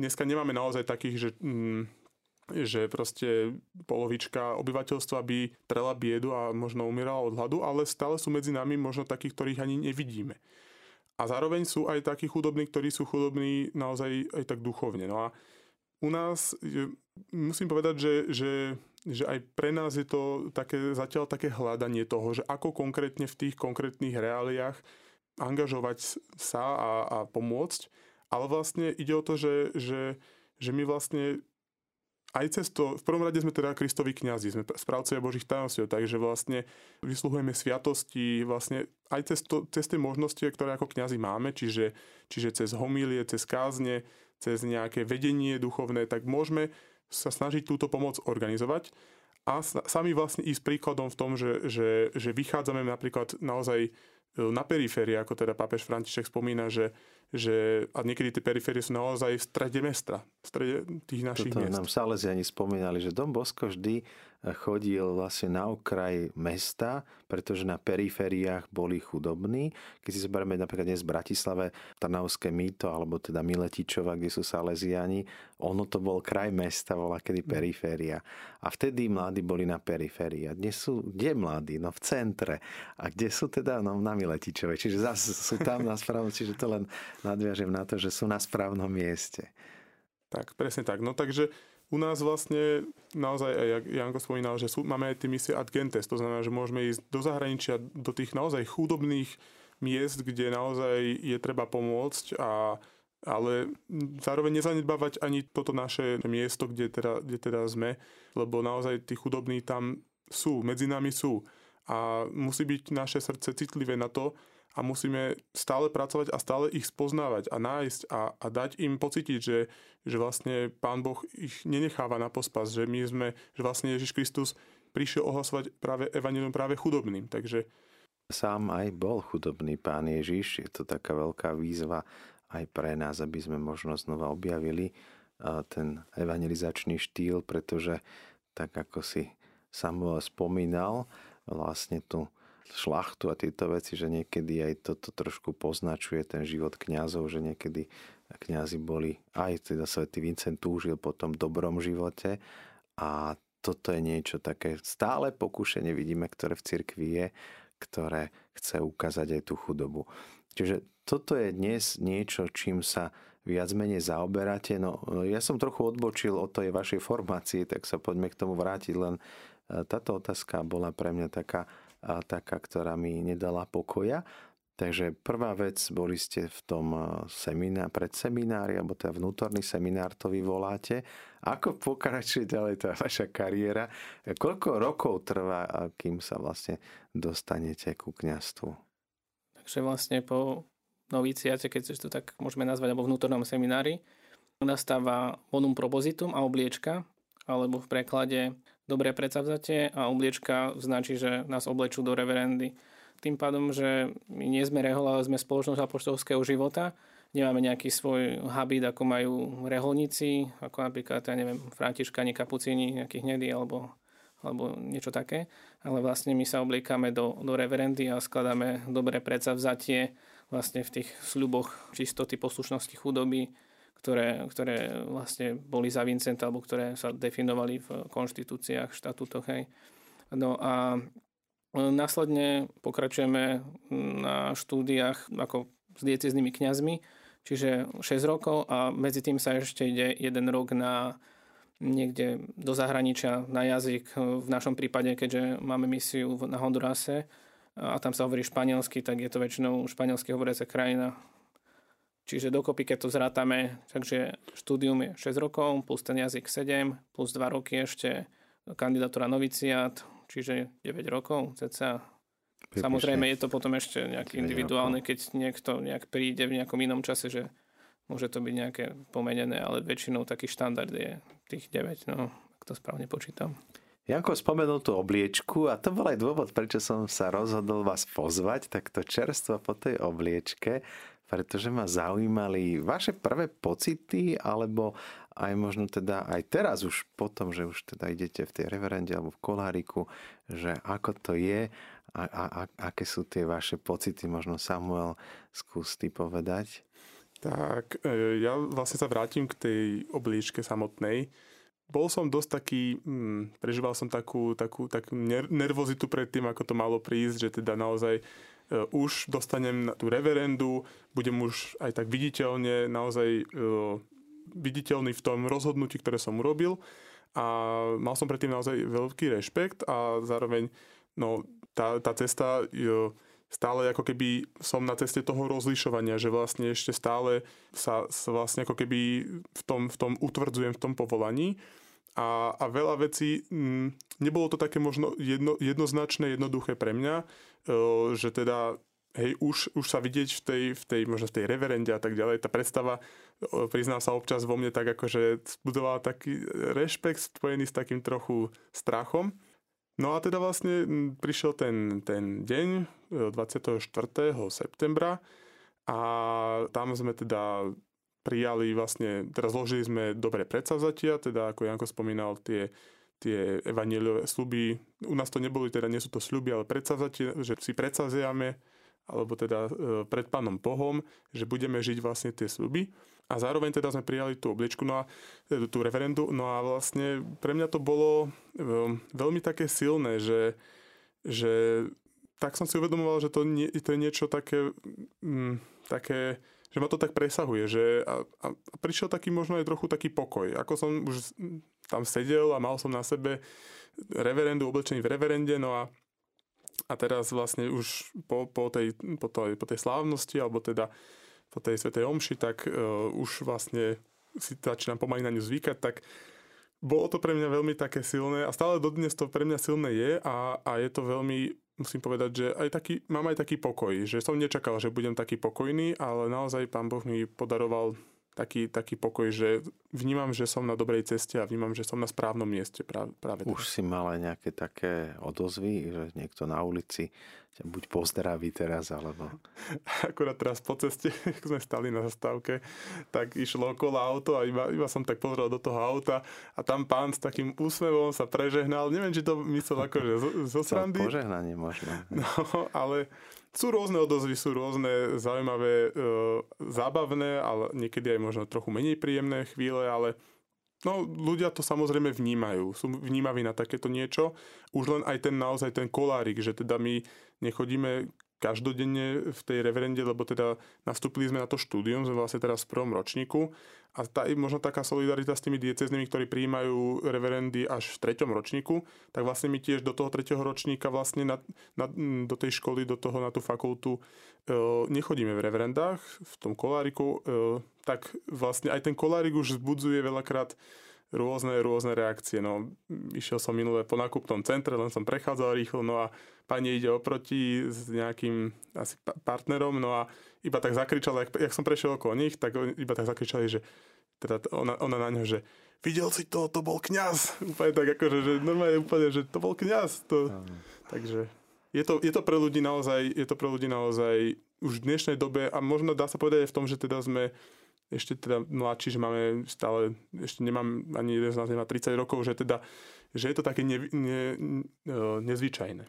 [SPEAKER 3] dneska nemáme naozaj takých, že mm, že proste polovička obyvateľstva by trela biedu a možno umierala od hladu, ale stále sú medzi nami možno takí, ktorých ani nevidíme. A zároveň sú aj takí chudobní, ktorí sú chudobní naozaj aj tak duchovne. No a u nás, musím povedať, že, že, že aj pre nás je to také, zatiaľ také hľadanie toho, že ako konkrétne v tých konkrétnych reáliách angažovať sa a, a pomôcť. Ale vlastne ide o to, že, že, že my vlastne aj cez to, v prvom rade sme teda Kristovi kňazi, sme správcovia Božích tajomstiev, takže vlastne vysluhujeme sviatosti, vlastne aj cez, to, cez tie možnosti, ktoré ako kňazi máme, čiže, čiže cez homílie, cez kázne, cez nejaké vedenie duchovné, tak môžeme sa snažiť túto pomoc organizovať. A sami vlastne ísť príkladom v tom, že, že, že vychádzame napríklad naozaj na periférii, ako teda pápež František spomína, že, že a niekedy tie periférie sú naozaj v strede mesta, v strede tých našich
[SPEAKER 2] Toto
[SPEAKER 3] miest.
[SPEAKER 2] nám Salesiani spomínali, že Dom Bosko vždy chodil vlastne na okraj mesta, pretože na perifériách boli chudobní. Keď si zoberieme napríklad dnes v Bratislave Trnavské mýto, alebo teda Miletičova, kde sú Salesiani, ono to bol kraj mesta, bola kedy mm. periféria. A vtedy mladí boli na periférii. A dnes sú, kde mladí? No v centre. A kde sú teda? No na Miletičovej. Čiže zase sú tam na správnom, čiže to len nadviažem na to, že sú na správnom mieste.
[SPEAKER 3] Tak, presne tak. No takže u nás vlastne naozaj, jak Janko spomínal, že sú, máme aj tie misie ad gentes, to znamená, že môžeme ísť do zahraničia, do tých naozaj chudobných miest, kde naozaj je treba pomôcť a ale zároveň nezanedbávať ani toto naše miesto, kde teda, kde teda sme, lebo naozaj tí chudobní tam sú, medzi nami sú. A musí byť naše srdce citlivé na to, a musíme stále pracovať a stále ich spoznávať a nájsť a, a dať im pocítiť, že, že vlastne Pán Boh ich nenecháva na pospas, že my sme, že vlastne Ježiš Kristus prišiel ohlasovať práve evanilium práve chudobným. Takže
[SPEAKER 2] Sám aj bol chudobný pán Ježiš. Je to taká veľká výzva aj pre nás, aby sme možno znova objavili ten evangelizačný štýl, pretože tak ako si Samuel spomínal, vlastne tu šlachtu a tieto veci, že niekedy aj toto trošku poznačuje ten život kňazov, že niekedy kňazi boli, aj teda svätý Vincent túžil po tom dobrom živote a toto je niečo také stále pokušenie vidíme, ktoré v cirkvi je, ktoré chce ukázať aj tú chudobu. Čiže toto je dnes niečo, čím sa viac menej zaoberáte. No, ja som trochu odbočil od tej vašej formácie, tak sa poďme k tomu vrátiť, len e, táto otázka bola pre mňa taká taká, ktorá mi nedala pokoja. Takže prvá vec, boli ste v tom seminár, predseminári, alebo teda vnútorný seminár to vy voláte. Ako pokračuje ďalej tá vaša kariéra? Koľko rokov trvá, kým sa vlastne dostanete ku kňastvu?
[SPEAKER 4] Takže vlastne po noviciate, keď to tak môžeme nazvať, alebo vnútornom seminári, nastáva bonum propositum a obliečka, alebo v preklade dobré predsavzatie a obliečka značí, že nás oblečú do reverendy. Tým pádom, že my nie sme rehol, ale sme spoločnosť apoštolského života, nemáme nejaký svoj habit, ako majú reholníci, ako napríklad, ja neviem, františkani, kapucíni, nejakých hnedí alebo, alebo niečo také. Ale vlastne my sa obliekame do, do reverendy a skladáme dobré predsavzatie vlastne v tých sľuboch čistoty, poslušnosti, chudoby, ktoré, ktoré vlastne boli za Vincenta, alebo ktoré sa definovali v konštitúciách, štatútoch. Hej. No a e, následne pokračujeme na štúdiách ako s dieceznými kňazmi, čiže 6 rokov a medzi tým sa ešte ide jeden rok na niekde do zahraničia na jazyk. V našom prípade, keďže máme misiu na Hondurase a tam sa hovorí španielsky, tak je to väčšinou španielsky hovoriaca krajina. Čiže dokopy, keď to zrátame, takže štúdium je 6 rokov, plus ten jazyk 7, plus 2 roky ešte kandidatúra noviciát, čiže 9 rokov cca. Samozrejme je to potom ešte nejak individuálne, keď niekto nejak príde v nejakom inom čase, že môže to byť nejaké pomenené, ale väčšinou taký štandard je tých 9, no, ak to správne počítam.
[SPEAKER 2] Janko spomenul tú obliečku a to bol aj dôvod, prečo som sa rozhodol vás pozvať, takto čerstvo po tej obliečke pretože ma zaujímali vaše prvé pocity, alebo aj možno teda aj teraz už potom, že už teda idete v tej reverende alebo v koláriku, že ako to je a, a, a aké sú tie vaše pocity, možno Samuel skús ty povedať.
[SPEAKER 3] Tak e, ja vlastne sa vrátim k tej obliečke samotnej. Bol som dosť taký, hm, prežíval som takú, takú, takú nervozitu pred tým, ako to malo prísť, že teda naozaj už dostanem tú reverendu, budem už aj tak viditeľne, naozaj e, viditeľný v tom rozhodnutí, ktoré som urobil. A mal som predtým naozaj veľký rešpekt a zároveň no, tá, tá cesta e, stále ako keby som na ceste toho rozlišovania, že vlastne ešte stále sa, sa vlastne ako keby v tom, v tom utvrdzujem v tom povolaní. A, a veľa vecí, m, mm, nebolo to také možno jedno, jednoznačné, jednoduché pre mňa, e, že teda hej, už, už sa vidieť v tej, v tej, možno v tej reverende a tak ďalej, tá predstava, priznám sa občas vo mne tak akože zbudovala taký rešpekt spojený s takým trochu strachom. No a teda vlastne prišiel ten, ten deň 24. E, septembra a tam sme teda prijali vlastne, teraz zložili sme dobré predsavzatia, teda ako Janko spomínal, tie, tie evaníliové sluby. U nás to neboli, teda nie sú to sľuby, ale predsavzatie, že si predsavziame, alebo teda e, pred Pánom Bohom, že budeme žiť vlastne tie sľuby. A zároveň teda sme prijali tú obliečku, no a e, tú referendu, no a vlastne pre mňa to bolo e, veľmi také silné, že, že tak som si uvedomoval, že to, nie, to je niečo také, mm, také že ma to tak presahuje, že a, a prišiel taký možno aj trochu taký pokoj. Ako som už tam sedel a mal som na sebe reverendu oblečený v reverende, no a, a teraz vlastne už po, po, tej, po, tej, po tej slávnosti, alebo teda po tej svetej omši, tak uh, už vlastne si začínam pomaly na ňu zvykať, tak bolo to pre mňa veľmi také silné a stále dodnes to pre mňa silné je a, a je to veľmi musím povedať, že aj taký, mám aj taký pokoj, že som nečakal, že budem taký pokojný, ale naozaj pán Boh mi podaroval taký, taký pokoj, že vnímam, že som na dobrej ceste a vnímam, že som na správnom mieste práve, práve
[SPEAKER 2] Už si mal aj nejaké také odozvy, že niekto na ulici ťa buď pozdraví teraz, alebo...
[SPEAKER 3] Akurát teraz po ceste, keď sme stali na zastávke, tak išlo okolo auto a iba, iba som tak pozrel do toho auta a tam pán s takým úsmevom sa prežehnal. Neviem, či to myslel akože zo, zo srandy.
[SPEAKER 2] Požehnanie možno.
[SPEAKER 3] No, ale sú rôzne odozvy, sú rôzne zaujímavé, e, zábavné, ale niekedy aj možno trochu menej príjemné chvíle, ale no, ľudia to samozrejme vnímajú. Sú vnímaví na takéto niečo. Už len aj ten naozaj ten kolárik, že teda my nechodíme každodenne v tej reverende, lebo teda nastúpili sme na to štúdium, sme vlastne teraz v prvom ročníku. A tá, možno taká solidarita s tými dieceznými, ktorí prijímajú reverendy až v treťom ročníku, tak vlastne my tiež do toho tretieho ročníka vlastne na, na, do tej školy, do toho na tú fakultu e, nechodíme v reverendách, v tom koláriku, e, tak vlastne aj ten kolárik už zbudzuje veľakrát rôzne, rôzne reakcie. No, išiel som minulé po nákupnom centre, len som prechádzal rýchlo, no a pani ide oproti s nejakým asi partnerom, no a iba tak zakričala, jak, jak som prešiel okolo nich, tak iba tak zakričali, že teda ona, ona na ňo, že videl si to, to bol kňaz. Úplne tak akože, že normálne úplne, že to bol kňaz. To, takže je to, je to pre ľudí naozaj, je to pre ľudí naozaj už v dnešnej dobe, a možno dá sa povedať aj v tom, že teda sme ešte teda mladší, že máme stále, ešte nemám, ani jeden z nás nemá 30 rokov, že teda, že je to také ne, ne, ne, nezvyčajné.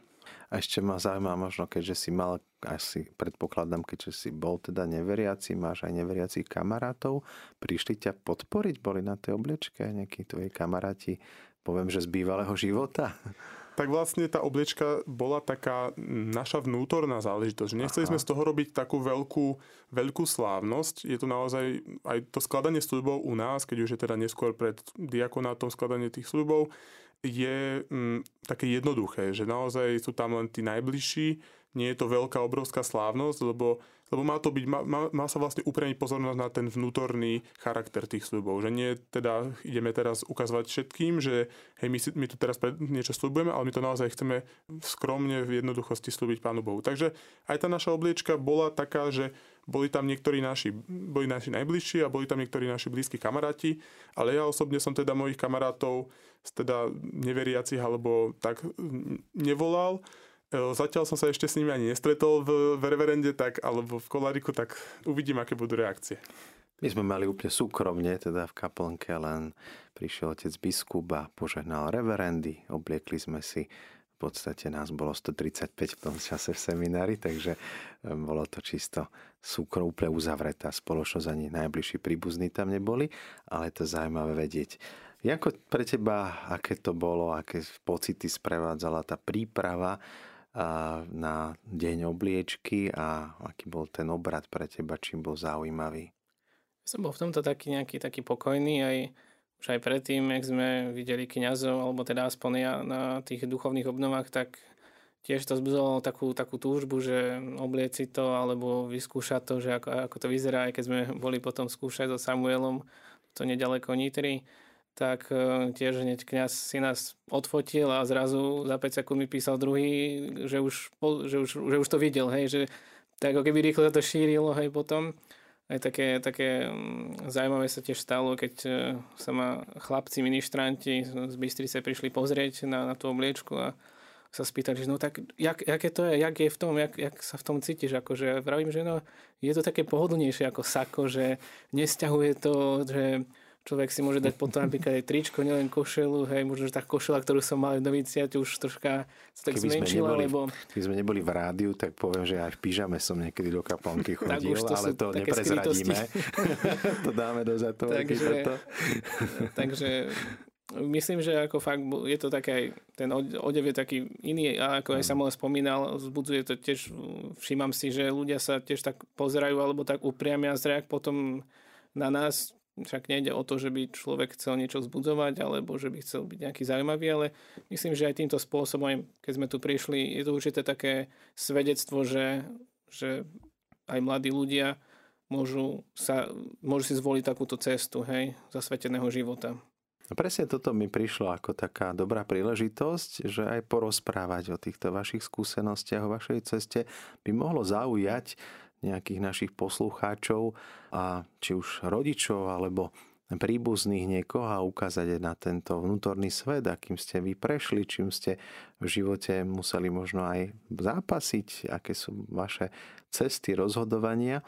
[SPEAKER 2] A ešte ma zaujíma možno, keďže si mal, asi predpokladám, keďže si bol teda neveriaci, máš aj neveriacich kamarátov, prišli ťa podporiť, boli na tej obliečke nejakí tvoji kamaráti, poviem, že z bývalého života?
[SPEAKER 3] Tak vlastne tá obliečka bola taká naša vnútorná záležitosť. Nechceli Aha. sme z toho robiť takú veľkú, veľkú slávnosť. Je to naozaj aj to skladanie sľubov u nás, keď už je teda neskôr pred diakonátom skladanie tých sľubov, je mm, také jednoduché, že naozaj sú tam len tí najbližší, nie je to veľká, obrovská slávnosť, lebo, lebo má to byť, má, má, sa vlastne upriamiť pozornosť na ten vnútorný charakter tých sľubov. Že nie teda ideme teraz ukazovať všetkým, že hej, my, si, my tu teraz niečo sľubujeme, ale my to naozaj chceme skromne v jednoduchosti slúbiť Pánu Bohu. Takže aj tá naša obliečka bola taká, že boli tam niektorí naši, boli naši najbližší a boli tam niektorí naši blízki kamaráti, ale ja osobne som teda mojich kamarátov teda neveriacich alebo tak nevolal. E, zatiaľ som sa ešte s nimi ani nestretol v, v reverende, tak, alebo v kolariku, tak uvidím, aké budú reakcie.
[SPEAKER 2] My sme mali úplne súkromne, teda v kaplnke, len prišiel otec biskup a požehnal reverendy, obliekli sme si v podstate nás bolo 135 v tom čase v seminári, takže bolo to čisto súkro, úplne uzavretá spoločnosť, ani najbližší príbuzní tam neboli, ale to zaujímavé vedieť. Jako pre teba, aké to bolo, aké pocity sprevádzala tá príprava na deň obliečky a aký bol ten obrad pre teba, čím bol zaujímavý?
[SPEAKER 4] Som bol v tomto taký nejaký taký pokojný, aj už aj predtým, ak sme videli kňazov, alebo teda aspoň ja na tých duchovných obnovách, tak tiež to zbudilo takú, takú túžbu, že oblieci to, alebo vyskúšať to, že ako, ako to vyzerá, aj keď sme boli potom skúšať so Samuelom, to nedaleko Nitry, tak e, tiež hneď kňaz si nás odfotil a zrazu za 5 sekúnd mi písal druhý, že už, že už, že už to videl, hej, že tak ako keby rýchlo to šírilo, hej, potom. Aj také, také mm, zaujímavé sa tiež stalo, keď e, sa ma chlapci, ministranti z Bystrice prišli pozrieť na, na tú obliečku a sa spýtali, že no tak, jak, jaké to je, jak je v tom, jak, jak sa v tom cítiš, akože vravím, že no, je to také pohodlnejšie ako sako, že nesťahuje to, že človek si môže dať potom napríklad aj tričko, nielen košelu, hej, možno, že tá košela, ktorú som mal v noviciate, už troška sa tak keby zmenšila,
[SPEAKER 2] neboli,
[SPEAKER 4] lebo...
[SPEAKER 2] Keby sme neboli v rádiu, tak poviem, že aj v pyžame som niekedy do kaplnky chodil, to ale to neprezradíme. to dáme do zatvorky. Takže,
[SPEAKER 4] takže myslím, že ako fakt je to také, ten odev je taký iný a ako aj. Samuel spomínal, vzbudzuje to tiež, všímam si, že ľudia sa tiež tak pozerajú alebo tak upriamia zrak potom na nás, však nejde o to, že by človek chcel niečo vzbudzovať alebo že by chcel byť nejaký zaujímavý, ale myslím, že aj týmto spôsobom, keď sme tu prišli, je to určite také svedectvo, že, že aj mladí ľudia môžu, sa, môžu si zvoliť takúto cestu hej, zasveteného života.
[SPEAKER 2] A presne toto mi prišlo ako taká dobrá príležitosť, že aj porozprávať o týchto vašich skúsenostiach, o vašej ceste by mohlo zaujať nejakých našich poslucháčov a či už rodičov alebo príbuzných niekoho a ukázať na tento vnútorný svet, akým ste vy prešli, čím ste v živote museli možno aj zápasiť, aké sú vaše cesty rozhodovania.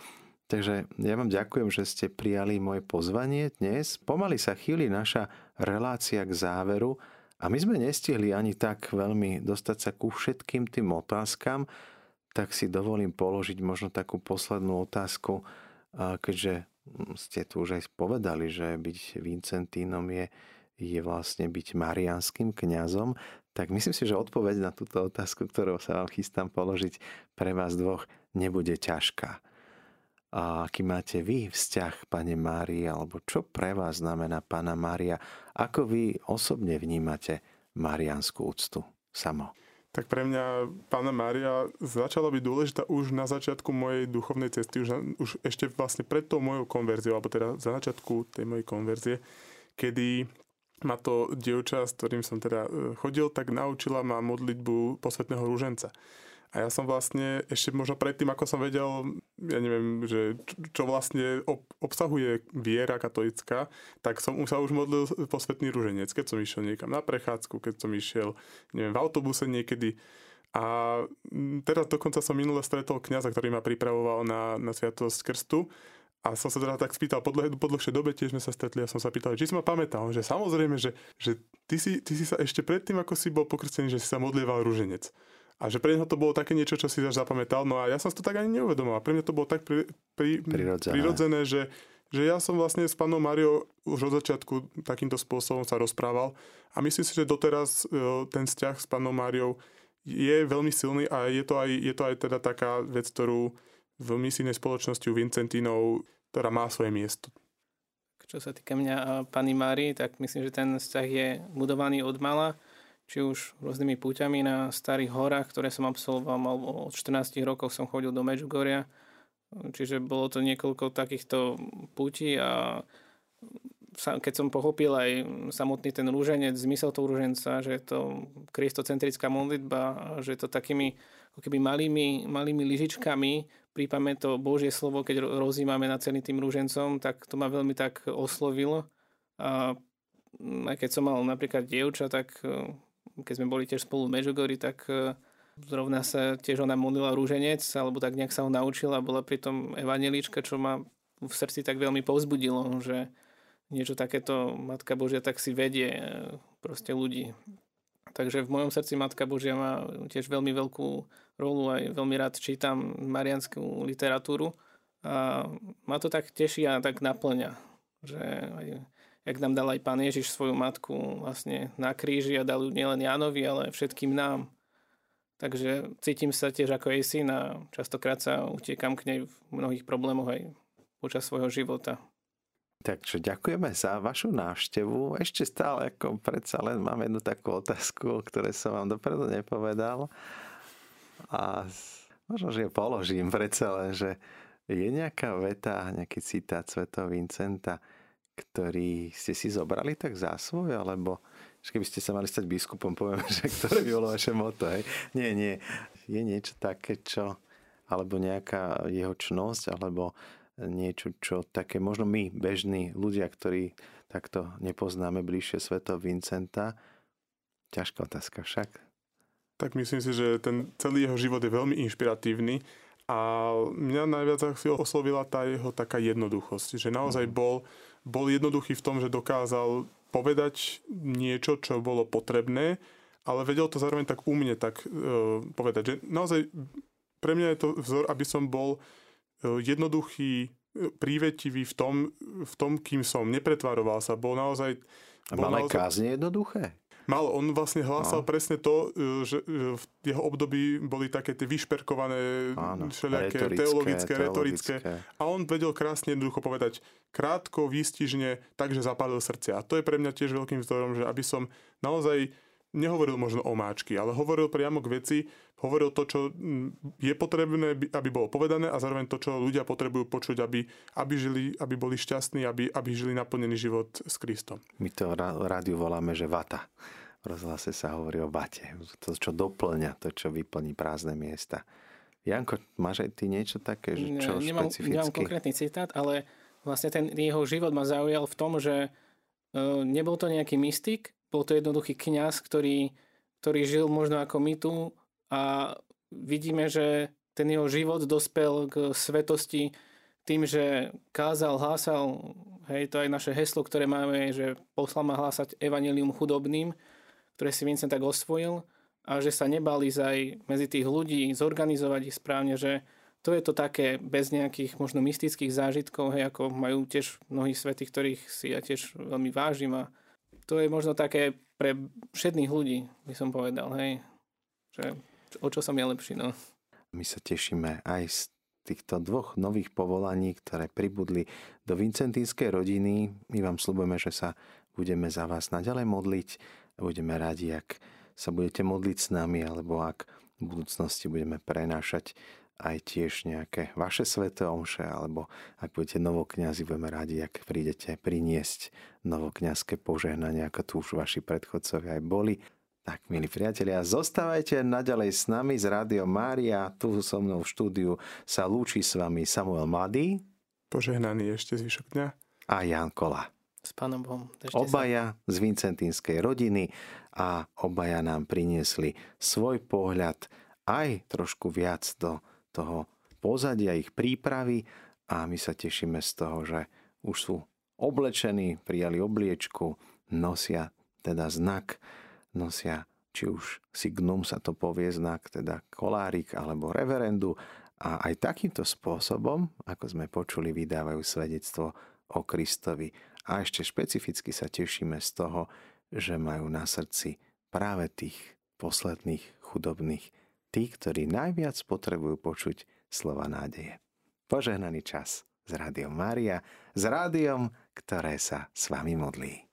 [SPEAKER 2] Takže ja vám ďakujem, že ste prijali moje pozvanie dnes. Pomaly sa chýli naša relácia k záveru a my sme nestihli ani tak veľmi dostať sa ku všetkým tým otázkam, tak si dovolím položiť možno takú poslednú otázku, keďže ste tu už aj povedali, že byť Vincentínom je, je vlastne byť marianským kňazom, tak myslím si, že odpoveď na túto otázku, ktorú sa vám chystám položiť pre vás dvoch, nebude ťažká. A aký máte vy vzťah, pane Márii, alebo čo pre vás znamená pána Mária? Ako vy osobne vnímate marianskú úctu samo?
[SPEAKER 3] Tak pre mňa pána Mária začala byť dôležitá už na začiatku mojej duchovnej cesty, už, už ešte vlastne pred tou mojou konverziou, alebo teda za začiatku tej mojej konverzie, kedy ma to dievča, s ktorým som teda e, chodil, tak naučila ma modlitbu posvetného rúženca. A ja som vlastne ešte možno predtým, ako som vedel, ja neviem, že čo vlastne obsahuje viera katolická, tak som sa už modlil posvetný ruženec, keď som išiel niekam na prechádzku, keď som išiel, neviem, v autobuse niekedy. A mm, teraz dokonca som minule stretol kňaza, ktorý ma pripravoval na, na sviatosť krstu a som sa teda tak spýtal, po, dlhej, po dlhšej dobe tiež sme sa stretli a som sa pýtal, či si ma pamätal, že samozrejme, že, že ty, si, ty si sa ešte predtým, ako si bol pokrstený, že si sa modlieval rúženec. A že pre neho to bolo také niečo, čo si až zapamätal. No a ja som si to tak ani neuvedomoval. Pre mňa to bolo tak pri, pri, prirodzené. prirodzené, že, že ja som vlastne s pánom Máriou už od začiatku takýmto spôsobom sa rozprával. A myslím si, že doteraz e, ten vzťah s pánom Máriou je veľmi silný a je to aj, je to aj teda taká vec, ktorú v misijnej spoločnosti u Vincentínov, ktorá má svoje miesto.
[SPEAKER 4] Čo sa týka mňa a pani Mári, tak myslím, že ten vzťah je budovaný od mala, či už rôznymi púťami na starých horách, ktoré som absolvoval, alebo od 14 rokov som chodil do Medžugoria, čiže bolo to niekoľko takýchto púti a keď som pochopil aj samotný ten rúženec, zmysel toho rúženca, že je to kristocentrická modlitba, že je to takými ako keby malými, malými lyžičkami prípame to Božie slovo, keď rozímame na celý tým rúžencom, tak to ma veľmi tak oslovilo. A aj keď som mal napríklad dievča, tak keď sme boli tiež spolu v Mežugori, tak e, zrovna sa tiež ona modlila rúženec, alebo tak nejak sa ho naučila, bola pritom evanelička, čo ma v srdci tak veľmi povzbudilo, že niečo takéto Matka Božia tak si vedie e, proste ľudí. Takže v mojom srdci Matka Božia má tiež veľmi veľkú rolu, aj veľmi rád čítam marianskú literatúru a ma to tak teší a tak naplňa, že aj, jak nám dal aj Pán Ježiš svoju matku vlastne na kríži a dal ju nielen Jánovi, ale všetkým nám. Takže cítim sa tiež ako jej syn a častokrát sa utiekam k nej v mnohých problémoch aj počas svojho života.
[SPEAKER 2] Takže ďakujeme za vašu návštevu. Ešte stále, ako predsa len mám jednu takú otázku, ktoré som vám dopredu nepovedal. A možno, že ju položím predsa len, že je nejaká veta, nejaký citát svätého Vincenta, ktorý ste si zobrali tak za svoj, alebo že keby ste sa mali stať biskupom, poviem, že ktoré by bolo vaše moto, hej? Nie, nie. Je niečo také, čo, alebo nejaká jeho čnosť, alebo niečo, čo také možno my, bežní ľudia, ktorí takto nepoznáme bližšie sveto Vincenta. Ťažká otázka však.
[SPEAKER 3] Tak myslím si, že ten celý jeho život je veľmi inšpiratívny a mňa najviac oslovila tá jeho taká jednoduchosť, že naozaj mhm. bol, bol jednoduchý v tom, že dokázal povedať niečo, čo bolo potrebné, ale vedel to zároveň tak umne tak uh, povedať, že naozaj pre mňa je to vzor, aby som bol jednoduchý, prívetivý v tom, v tom, kým som. Nepretvaroval sa. Bol naozaj...
[SPEAKER 2] A mal aj kázne jednoduché?
[SPEAKER 3] Mal, on vlastne hlásal no. presne to, e, že e, v jeho období boli také tie vyšperkované Áno, všelijaké retorické, teologické, retorické. A on vedel krásne jednoducho povedať krátko, výstižne, takže zapálil srdcia. A to je pre mňa tiež veľkým vzorom, že aby som naozaj nehovoril možno o máčky, ale hovoril priamo k veci, hovoril to, čo je potrebné, aby bolo povedané a zároveň to, čo ľudia potrebujú počuť, aby, aby, žili, aby boli šťastní, aby, aby žili naplnený život s Kristom.
[SPEAKER 2] My to rádiu voláme, že vata. Rozhlase sa hovorí o vate. To, čo doplňa, to, čo vyplní prázdne miesta. Janko, máš aj ty niečo také, že čo
[SPEAKER 4] nemám,
[SPEAKER 2] špecificky?
[SPEAKER 4] Nemám konkrétny citát, ale vlastne ten jeho život ma zaujal v tom, že uh, nebol to nejaký mystik, bol to jednoduchý kňaz, ktorý, ktorý žil možno ako my tu a vidíme, že ten jeho život dospel k svetosti tým, že kázal, hlásal, hej, to aj naše heslo, ktoré máme, že poslal ma hlásať evanelium chudobným, ktoré si Vincent tak osvojil a že sa nebali aj medzi tých ľudí zorganizovať ich správne, že to je to také bez nejakých možno mystických zážitkov, hej, ako majú tiež mnohí svety, ktorých si ja tiež veľmi vážim a to je možno také pre všetných ľudí, by som povedal, hej. Že, o čo som ja lepší, no.
[SPEAKER 2] My sa tešíme aj z týchto dvoch nových povolaní, ktoré pribudli do Vincentínskej rodiny. My vám slúbujeme, že sa budeme za vás naďalej modliť budeme radi, ak sa budete modliť s nami, alebo ak v budúcnosti budeme prenášať aj tiež nejaké vaše sveté omše, alebo ak budete novokňazi, budeme radi, ak prídete priniesť novokňazské požehnanie, ako tu už vaši predchodcovia aj boli. Tak, milí priatelia, zostávajte naďalej s nami z Rádio Mária. Tu so mnou v štúdiu sa lúči s vami Samuel Mladý.
[SPEAKER 3] Požehnaný ešte zvyšok dňa.
[SPEAKER 2] A Jan Kola.
[SPEAKER 4] S pánom Bohom.
[SPEAKER 2] Držte obaja sa. z vincentínskej rodiny a obaja nám priniesli svoj pohľad aj trošku viac do toho pozadia ich prípravy a my sa tešíme z toho, že už sú oblečení, prijali obliečku, nosia teda znak, nosia či už signum sa to povie znak, teda kolárik alebo reverendu a aj takýmto spôsobom, ako sme počuli, vydávajú svedectvo o Kristovi. A ešte špecificky sa tešíme z toho, že majú na srdci práve tých posledných chudobných, tých, ktorí najviac potrebujú počuť slova nádeje. Požehnaný čas s Rádiom Mária, s rádiom, ktoré sa s vami modlí.